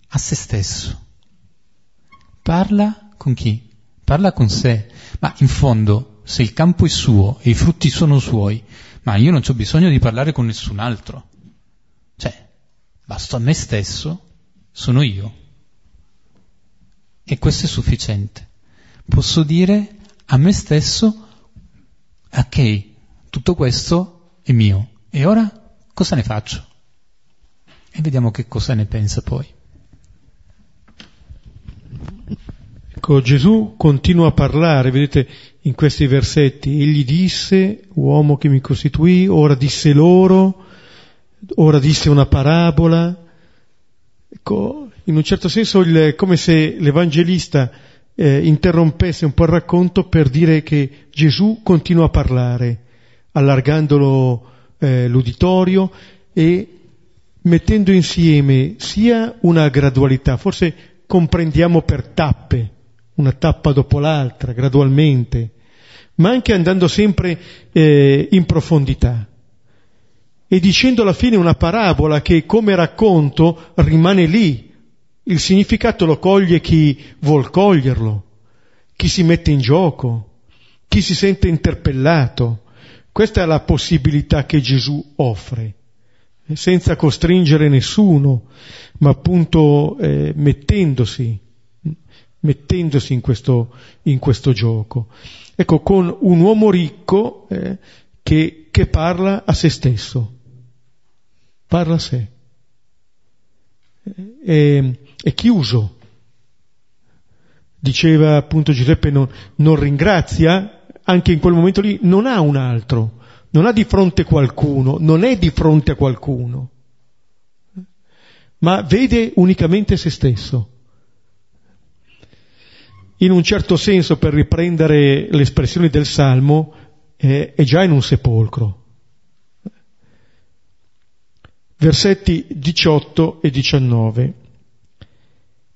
a se stesso. Parla con chi? Parla con sé. Ma in fondo, se il campo è suo e i frutti sono suoi, ma io non ho bisogno di parlare con nessun altro. Cioè, basta a me stesso, sono io. E questo è sufficiente. Posso dire a me stesso, ok, tutto questo è mio. E ora cosa ne faccio? E vediamo che cosa ne pensa poi. Ecco, Gesù continua a parlare, vedete in questi versetti, egli disse, uomo che mi costituì, ora disse loro, ora disse una parabola. Ecco, in un certo senso è come se l'Evangelista eh, interrompesse un po' il racconto per dire che Gesù continua a parlare allargandolo eh, l'uditorio e mettendo insieme sia una gradualità, forse comprendiamo per tappe, una tappa dopo l'altra, gradualmente, ma anche andando sempre eh, in profondità. E dicendo alla fine una parabola che come racconto rimane lì, il significato lo coglie chi vuol coglierlo, chi si mette in gioco, chi si sente interpellato. Questa è la possibilità che Gesù offre, eh, senza costringere nessuno, ma appunto eh, mettendosi, mettendosi in questo, in questo, gioco. Ecco, con un uomo ricco eh, che, che parla a se stesso, parla a sé, è, è chiuso. Diceva appunto Giuseppe non, non ringrazia anche in quel momento lì non ha un altro, non ha di fronte qualcuno, non è di fronte a qualcuno, ma vede unicamente se stesso. in un certo senso, per riprendere le espressioni del Salmo, è, è già in un sepolcro. Versetti 18 e 19.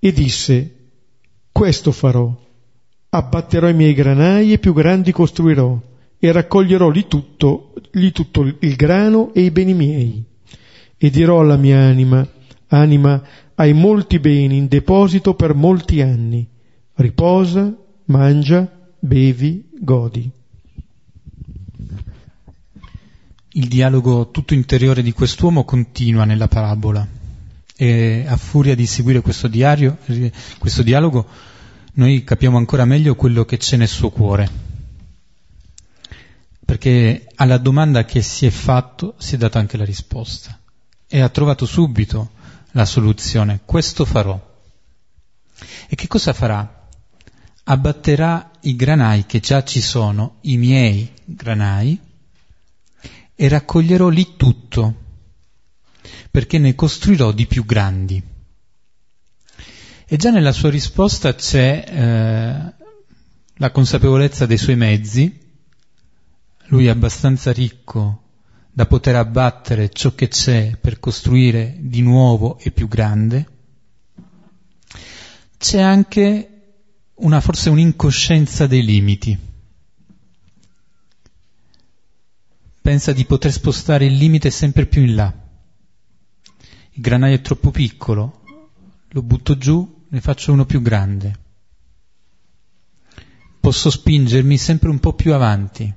E disse, questo farò, abbatterò i miei granai e più grandi costruirò, e raccoglierò lì tutto, lì tutto il grano e i beni miei. E dirò alla mia anima, anima, hai molti beni in deposito per molti anni, riposa, mangia, bevi, godi. Il dialogo tutto interiore di quest'uomo continua nella parabola e a furia di seguire questo, diario, questo dialogo noi capiamo ancora meglio quello che c'è nel suo cuore. Perché alla domanda che si è fatto si è data anche la risposta e ha trovato subito la soluzione. Questo farò. E che cosa farà? abbatterà i granai che già ci sono, i miei granai, e raccoglierò lì tutto, perché ne costruirò di più grandi. E già nella sua risposta c'è eh, la consapevolezza dei suoi mezzi, lui è abbastanza ricco da poter abbattere ciò che c'è per costruire di nuovo e più grande, c'è anche una, forse un'incoscienza dei limiti. Pensa di poter spostare il limite sempre più in là. Il granaio è troppo piccolo, lo butto giù, ne faccio uno più grande. Posso spingermi sempre un po' più avanti.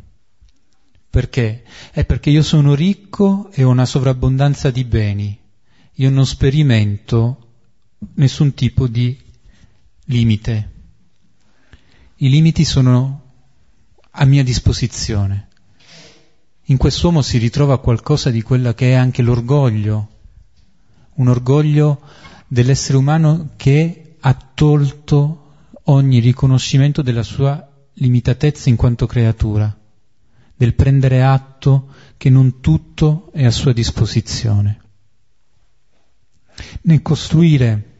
Perché? È perché io sono ricco e ho una sovrabbondanza di beni. Io non sperimento nessun tipo di limite. I limiti sono a mia disposizione. In quest'uomo si ritrova qualcosa di quella che è anche l'orgoglio, un orgoglio dell'essere umano che ha tolto ogni riconoscimento della sua limitatezza in quanto creatura, del prendere atto che non tutto è a sua disposizione. Nel costruire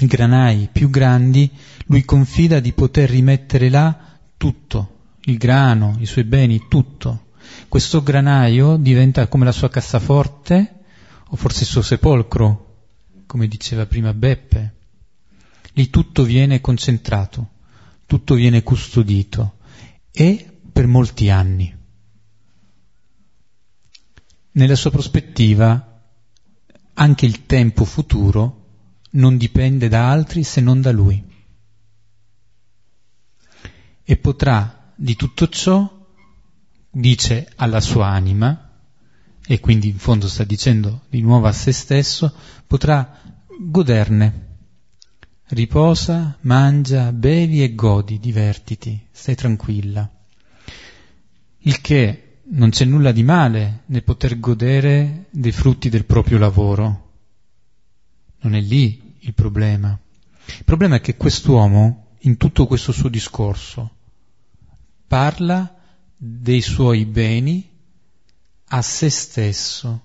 i granai più grandi, lui confida di poter rimettere là tutto, il grano, i suoi beni, tutto. Questo granaio diventa come la sua cassaforte, o forse il suo sepolcro, come diceva prima Beppe. Lì tutto viene concentrato, tutto viene custodito, e per molti anni. Nella sua prospettiva, anche il tempo futuro non dipende da altri se non da lui. E potrà di tutto ciò, dice alla sua anima, e quindi in fondo sta dicendo di nuovo a se stesso, potrà goderne. Riposa, mangia, bevi e godi, divertiti, stai tranquilla. Il che non c'è nulla di male nel poter godere dei frutti del proprio lavoro. Non è lì il problema. Il problema è che quest'uomo, in tutto questo suo discorso, parla dei suoi beni a se stesso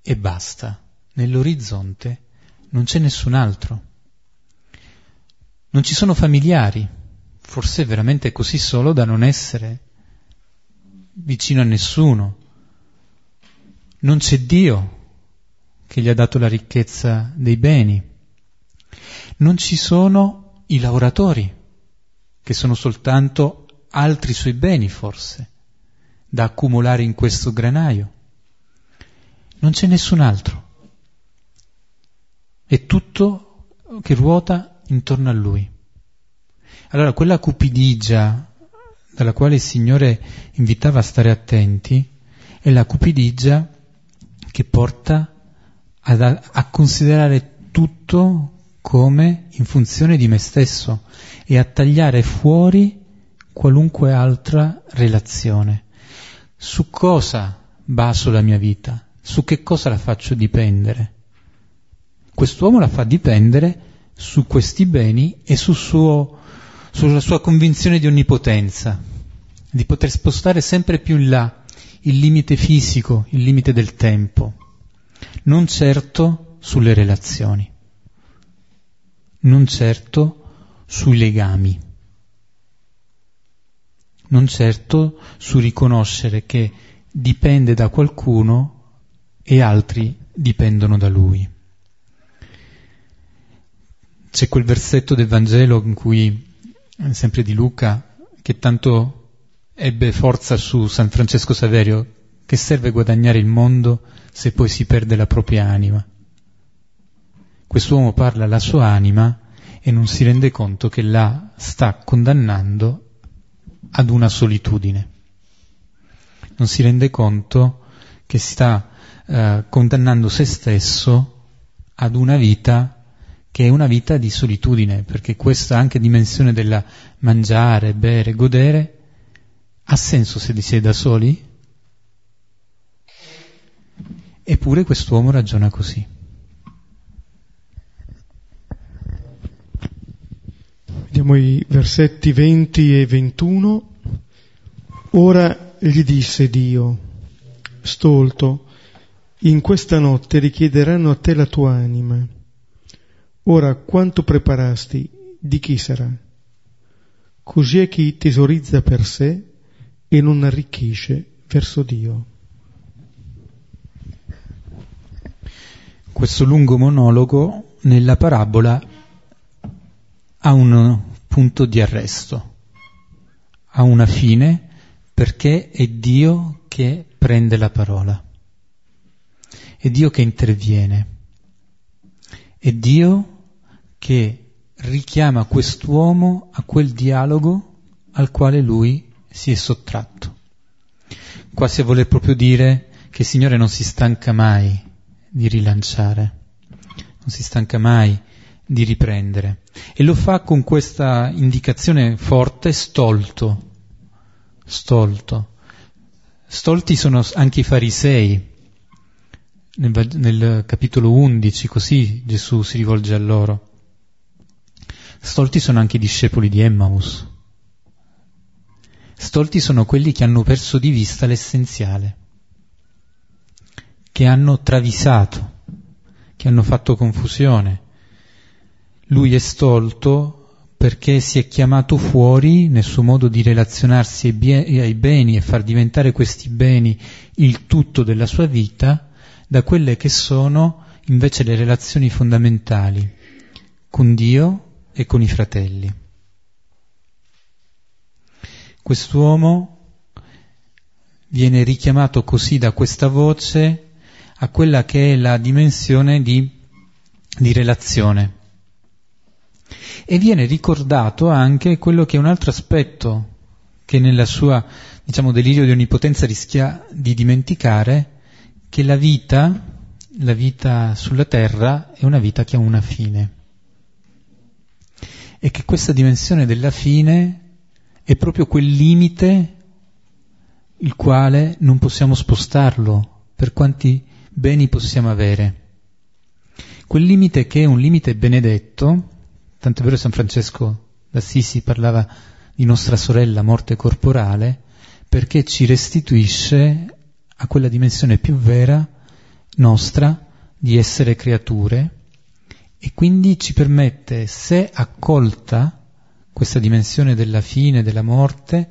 e basta. Nell'orizzonte non c'è nessun altro. Non ci sono familiari, forse veramente così solo da non essere vicino a nessuno. Non c'è Dio, che gli ha dato la ricchezza dei beni. Non ci sono i lavoratori, che sono soltanto altri suoi beni forse, da accumulare in questo granaio. Non c'è nessun altro. È tutto che ruota intorno a lui. Allora quella cupidigia dalla quale il Signore invitava a stare attenti è la cupidigia che porta a, a considerare tutto come in funzione di me stesso e a tagliare fuori qualunque altra relazione. Su cosa baso la mia vita? Su che cosa la faccio dipendere? Quest'uomo la fa dipendere su questi beni e su suo, sulla sua convinzione di onnipotenza, di poter spostare sempre più in là il limite fisico, il limite del tempo non certo sulle relazioni, non certo sui legami, non certo su riconoscere che dipende da qualcuno e altri dipendono da lui. C'è quel versetto del Vangelo in cui, sempre di Luca, che tanto ebbe forza su San Francesco Saverio, che serve guadagnare il mondo se poi si perde la propria anima. Quest'uomo parla alla sua anima e non si rende conto che la sta condannando ad una solitudine. Non si rende conto che sta eh, condannando se stesso ad una vita che è una vita di solitudine, perché questa anche dimensione della mangiare, bere, godere ha senso se si è da soli? Eppure quest'uomo ragiona così. Vediamo i versetti 20 e 21. Ora gli disse Dio, stolto, in questa notte richiederanno a te la tua anima. Ora quanto preparasti, di chi sarà? Così è chi tesorizza per sé e non arricchisce verso Dio. Questo lungo monologo nella parabola ha un punto di arresto, ha una fine perché è Dio che prende la parola, è Dio che interviene, è Dio che richiama quest'uomo a quel dialogo al quale lui si è sottratto. Quasi a voler proprio dire che il Signore non si stanca mai di rilanciare, non si stanca mai di riprendere. E lo fa con questa indicazione forte, stolto, stolto. Stolti sono anche i farisei. Nel, nel capitolo 11, così Gesù si rivolge a loro. Stolti sono anche i discepoli di Emmaus. Stolti sono quelli che hanno perso di vista l'essenziale, che hanno travisato, che hanno fatto confusione. Lui è stolto perché si è chiamato fuori nel suo modo di relazionarsi ai beni e far diventare questi beni il tutto della sua vita da quelle che sono invece le relazioni fondamentali con Dio e con i fratelli. Quest'uomo viene richiamato così da questa voce a quella che è la dimensione di, di relazione. E viene ricordato anche quello che è un altro aspetto che nella sua, diciamo, delirio di onnipotenza rischia di dimenticare, che la vita, la vita sulla terra, è una vita che ha una fine. E che questa dimensione della fine è proprio quel limite il quale non possiamo spostarlo per quanti beni possiamo avere. Quel limite che è un limite benedetto, tanto è vero San Francesco d'Assisi parlava di nostra sorella morte corporale, perché ci restituisce a quella dimensione più vera nostra di essere creature e quindi ci permette, se accolta, questa dimensione della fine, della morte,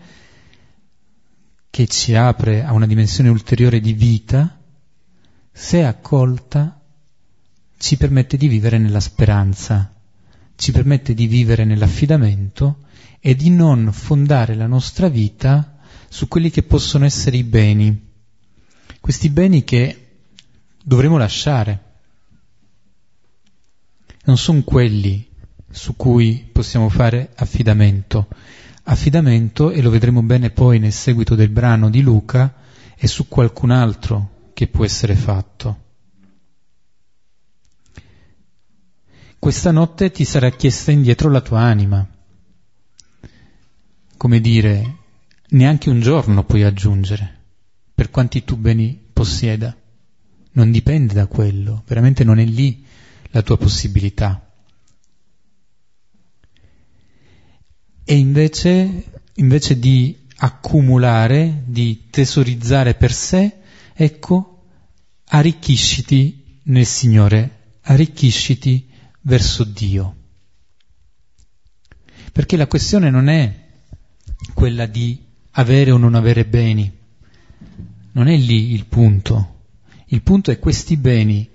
che ci apre a una dimensione ulteriore di vita, se accolta, ci permette di vivere nella speranza, ci permette di vivere nell'affidamento e di non fondare la nostra vita su quelli che possono essere i beni, questi beni che dovremo lasciare. Non sono quelli su cui possiamo fare affidamento. Affidamento, e lo vedremo bene poi nel seguito del brano di Luca, è su qualcun altro che può essere fatto. Questa notte ti sarà chiesta indietro la tua anima. Come dire, neanche un giorno puoi aggiungere, per quanti tu beni possieda. Non dipende da quello, veramente non è lì la tua possibilità. E invece, invece di accumulare, di tesorizzare per sé, ecco, arricchisciti nel Signore, arricchisciti verso Dio. Perché la questione non è quella di avere o non avere beni, non è lì il punto. Il punto è questi beni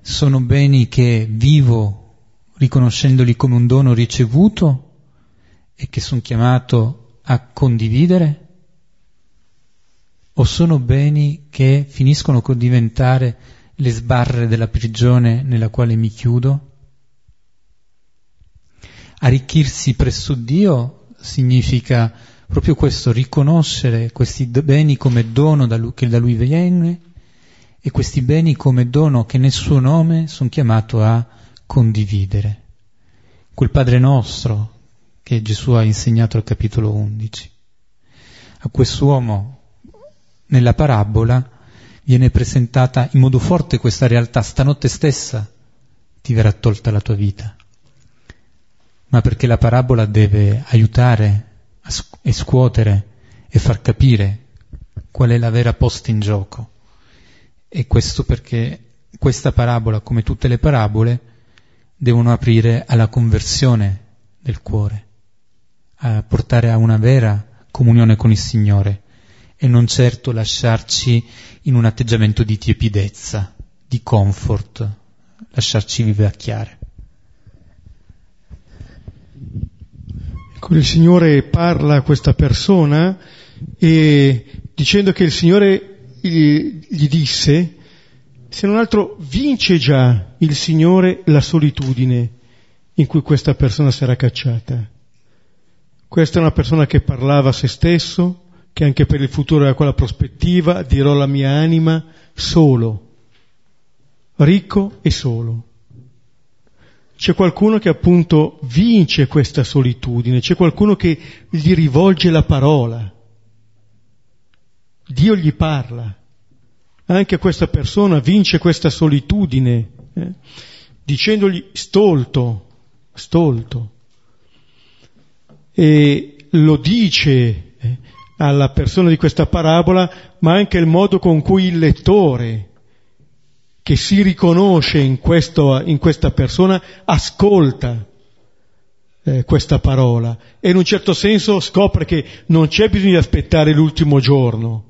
sono beni che vivo riconoscendoli come un dono ricevuto e che sono chiamato a condividere? O sono beni che finiscono con diventare le sbarre della prigione nella quale mi chiudo? Arricchirsi presso Dio significa proprio questo, riconoscere questi beni come dono da lui, che da Lui viene e questi beni come dono che nel suo nome sono chiamato a condividere. Quel Padre nostro che Gesù ha insegnato al capitolo 11. A quest'uomo nella parabola viene presentata in modo forte questa realtà, stanotte stessa ti verrà tolta la tua vita ma perché la parabola deve aiutare e scuotere e far capire qual è la vera posta in gioco. E questo perché questa parabola, come tutte le parabole, devono aprire alla conversione del cuore, a portare a una vera comunione con il Signore e non certo lasciarci in un atteggiamento di tiepidezza, di comfort, lasciarci vivacchiare. Il Signore parla a questa persona e dicendo che il Signore gli disse, se non altro vince già il Signore la solitudine in cui questa persona sarà cacciata. Questa è una persona che parlava a se stesso, che anche per il futuro aveva quella prospettiva, dirò la mia anima solo, ricco e solo c'è qualcuno che appunto vince questa solitudine, c'è qualcuno che gli rivolge la parola. Dio gli parla. Anche questa persona vince questa solitudine, eh, dicendogli stolto, stolto. E lo dice eh, alla persona di questa parabola, ma anche il modo con cui il lettore che si riconosce in, questo, in questa persona ascolta eh, questa parola e in un certo senso scopre che non c'è bisogno di aspettare l'ultimo giorno,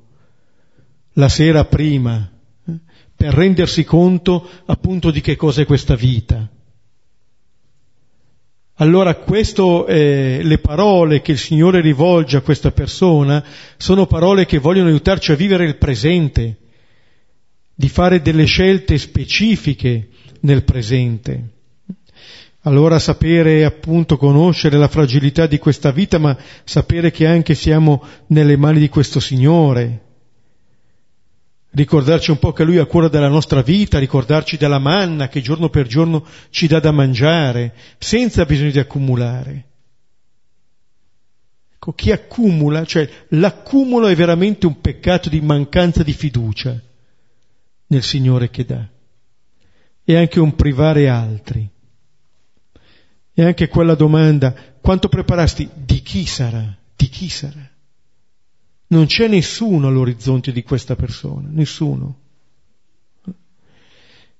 la sera prima, eh, per rendersi conto appunto di che cosa è questa vita. Allora questo, eh, le parole che il Signore rivolge a questa persona sono parole che vogliono aiutarci a vivere il presente, di fare delle scelte specifiche nel presente. Allora sapere appunto conoscere la fragilità di questa vita, ma sapere che anche siamo nelle mani di questo Signore. Ricordarci un po' che Lui ha cura della nostra vita, ricordarci della manna che giorno per giorno ci dà da mangiare, senza bisogno di accumulare. Ecco, chi accumula, cioè l'accumulo è veramente un peccato di mancanza di fiducia nel Signore che dà. E anche un privare altri. E anche quella domanda, quanto preparasti? Di chi sarà? Di chi sarà? Non c'è nessuno all'orizzonte di questa persona, nessuno.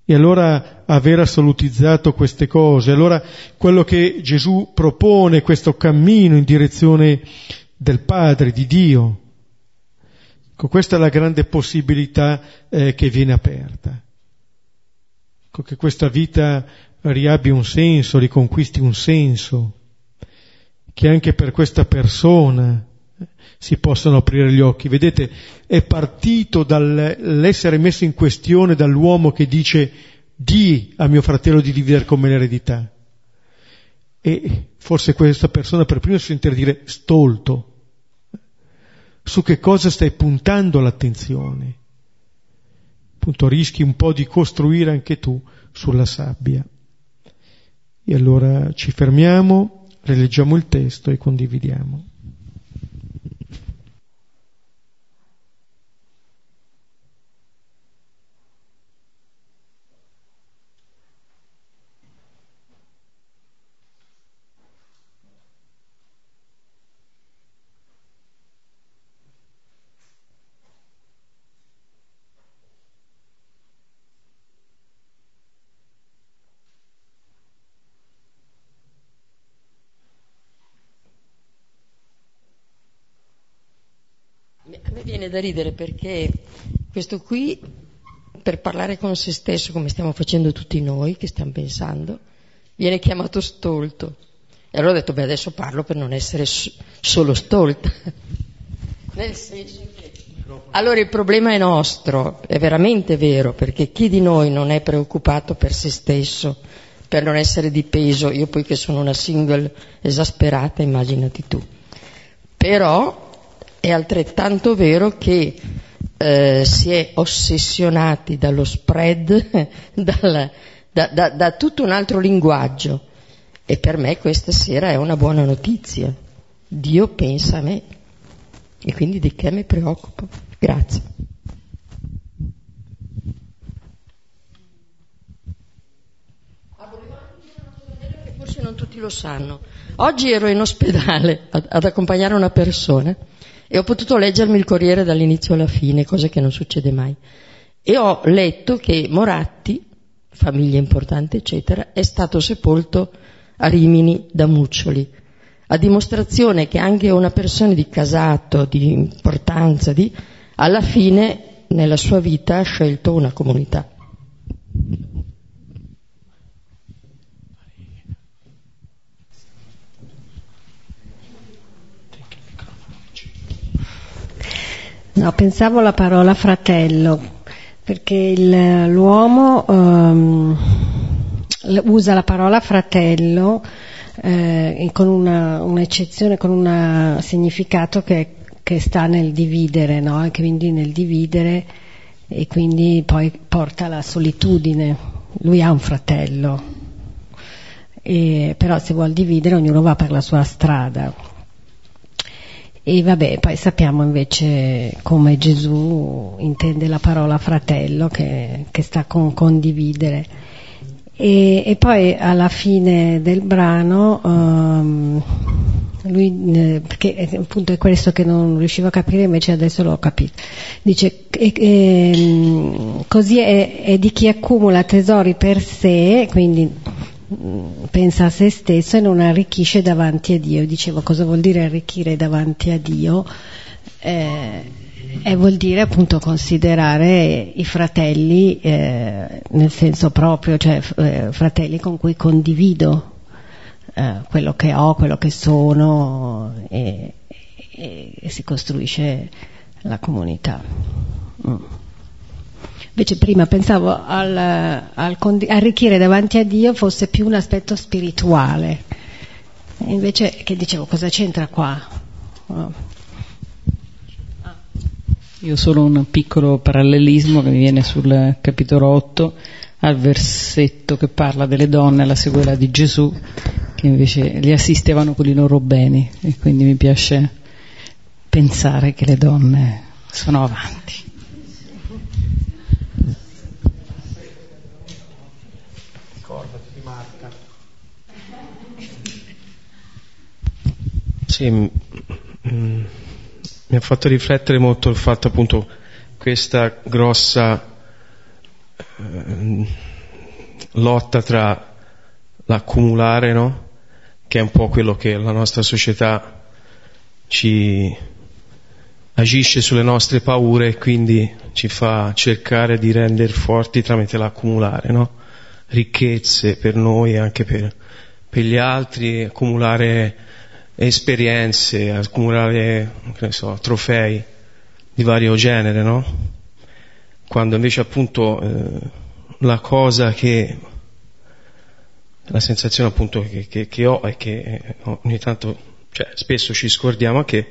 E allora aver assolutizzato queste cose, allora quello che Gesù propone, questo cammino in direzione del Padre, di Dio, Ecco, questa è la grande possibilità eh, che viene aperta. Ecco, che questa vita riabbia un senso, riconquisti un senso, che anche per questa persona eh, si possano aprire gli occhi. Vedete, è partito dall'essere messo in questione dall'uomo che dice di a mio fratello di dividere con me l'eredità. E forse questa persona per prima si sente dire stolto, su che cosa stai puntando l'attenzione. Appunto rischi un po' di costruire anche tu sulla sabbia. E allora ci fermiamo, rileggiamo il testo e condividiamo. Viene da ridere perché questo qui, per parlare con se stesso, come stiamo facendo tutti noi, che stiamo pensando, viene chiamato stolto. E allora ho detto, beh, adesso parlo per non essere solo stolta. Nel senso che... Allora il problema è nostro, è veramente vero, perché chi di noi non è preoccupato per se stesso, per non essere di peso, io poi che sono una single esasperata, immaginati tu. Però è altrettanto vero che eh, si è ossessionati dallo spread, dal, da, da, da tutto un altro linguaggio. E per me questa sera è una buona notizia. Dio pensa a me. E quindi di che mi preoccupo? Grazie. Forse non tutti lo sanno. Oggi ero in ospedale ad accompagnare una persona e ho potuto leggermi il Corriere dall'inizio alla fine, cosa che non succede mai. E ho letto che Moratti, famiglia importante, eccetera, è stato sepolto a Rimini da Muccioli, a dimostrazione che anche una persona di casato, di importanza, di, alla fine nella sua vita ha scelto una comunità. No, pensavo alla parola fratello, perché il, l'uomo um, usa la parola fratello eh, con una, un'eccezione, con un significato che, che, sta nel dividere, no? e quindi nel dividere e quindi poi porta alla solitudine. Lui ha un fratello, e, però se vuol dividere ognuno va per la sua strada. E vabbè, poi sappiamo invece come Gesù intende la parola fratello che, che sta con condividere. E, e, poi alla fine del brano, um, lui, eh, perché appunto è questo che non riuscivo a capire, invece adesso l'ho capito. Dice, e, e, così è, è di chi accumula tesori per sé, quindi pensa a se stesso e non arricchisce davanti a Dio. Dicevo cosa vuol dire arricchire davanti a Dio? Eh, e vuol dire appunto considerare i fratelli eh, nel senso proprio, cioè eh, fratelli con cui condivido eh, quello che ho, quello che sono e, e, e si costruisce la comunità. Mm. Invece prima pensavo al, al condi- arricchire davanti a Dio fosse più un aspetto spirituale. Invece che dicevo cosa c'entra qua? Oh. Io ho solo un piccolo parallelismo che mi viene sul capitolo 8 al versetto che parla delle donne alla sequela di Gesù che invece li assistevano con i loro beni e quindi mi piace pensare che le donne sono avanti. Sì, mm, mi ha fatto riflettere molto il fatto appunto questa grossa eh, lotta tra l'accumulare, no? che è un po' quello che la nostra società ci agisce sulle nostre paure e quindi ci fa cercare di rendere forti tramite l'accumulare, no? ricchezze per noi e anche per, per gli altri, accumulare esperienze, accumulare, che ne so, trofei di vario genere, no? Quando invece appunto eh, la cosa che, la sensazione appunto che, che, che ho è che eh, ogni tanto, cioè spesso ci scordiamo che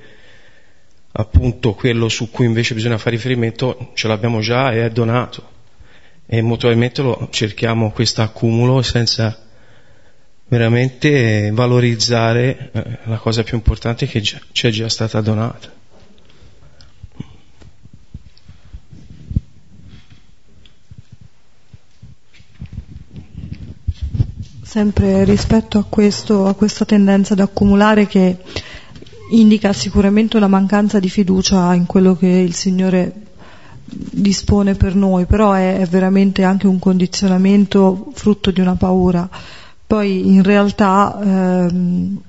appunto quello su cui invece bisogna fare riferimento ce l'abbiamo già e è donato e molto lo cerchiamo questo accumulo senza veramente valorizzare eh, la cosa più importante che ci è già stata donata. Sempre rispetto a, questo, a questa tendenza ad accumulare che indica sicuramente una mancanza di fiducia in quello che il Signore dispone per noi, però è, è veramente anche un condizionamento frutto di una paura poi in realtà ehm,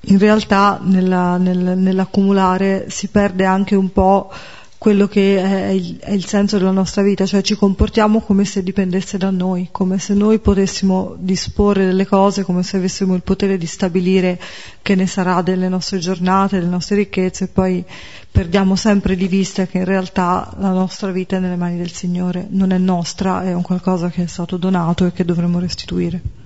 in realtà nella, nel, nell'accumulare si perde anche un po' quello che è il, è il, senso della nostra vita, cioè ci comportiamo come se dipendesse da noi, come se noi potessimo disporre delle cose, come se avessimo il potere di stabilire che ne sarà delle nostre giornate, delle nostre ricchezze e poi perdiamo sempre di vista che in realtà la nostra vita è nelle mani del Signore, non è nostra, è un qualcosa che è stato donato e che dovremmo restituire.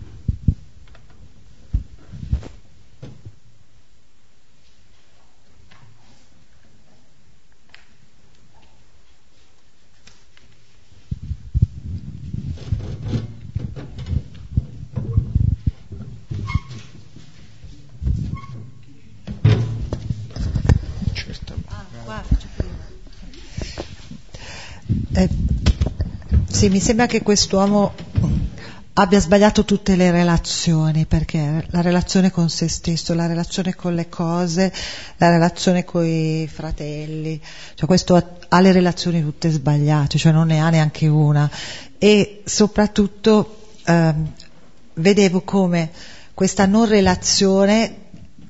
Eh, sì, mi sembra che quest'uomo abbia sbagliato tutte le relazioni, perché la relazione con se stesso, la relazione con le cose, la relazione con i fratelli, cioè questo ha, le relazioni tutte sbagliate, cioè non ne ha neanche una. E soprattutto eh, vedevo come questa non relazione,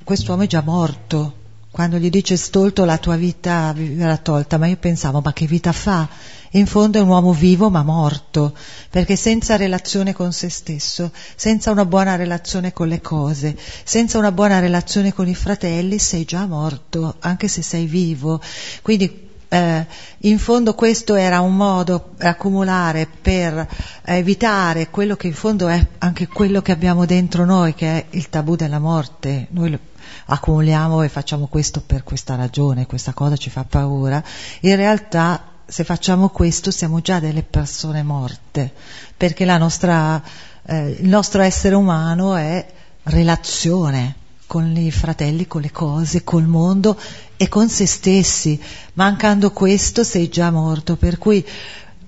quest'uomo è già morto, quando gli dice stolto la tua vita verrà tolta, ma io pensavo ma che vita fa? in fondo è un uomo vivo ma morto, perché senza relazione con se stesso, senza una buona relazione con le cose, senza una buona relazione con i fratelli, sei già morto, anche se sei vivo. Quindi eh, in fondo questo era un modo accumulare per evitare quello che in fondo è anche quello che abbiamo dentro noi, che è il tabù della morte. Noi accumuliamo e facciamo questo per questa ragione, questa cosa ci fa paura. In realtà se facciamo questo siamo già delle persone morte, perché nostra, eh, il nostro essere umano è relazione con i fratelli, con le cose, col mondo e con se stessi. Mancando questo sei già morto, per cui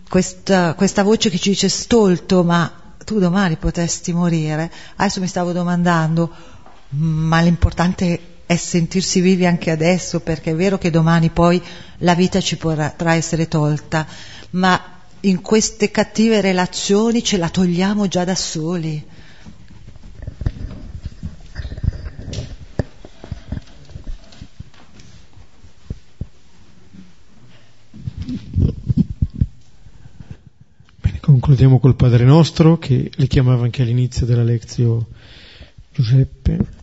questa, questa voce che ci dice stolto, ma tu domani potresti morire, adesso mi stavo domandando, ma l'importante è sentirsi vivi anche adesso, perché è vero che domani poi la vita ci potrà essere tolta, ma in queste cattive relazioni ce la togliamo già da soli. Bene, concludiamo col Padre nostro, che li chiamava anche all'inizio della lezione Giuseppe.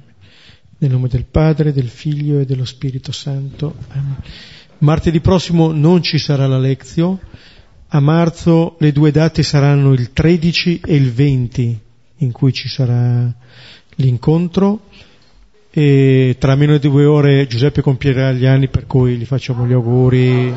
Nel nome del Padre, del Figlio e dello Spirito Santo. Amen. Martedì prossimo non ci sarà la lezione. A marzo le due date saranno il 13 e il 20 in cui ci sarà l'incontro e tra meno di due ore Giuseppe compierà gli anni per cui gli facciamo gli auguri.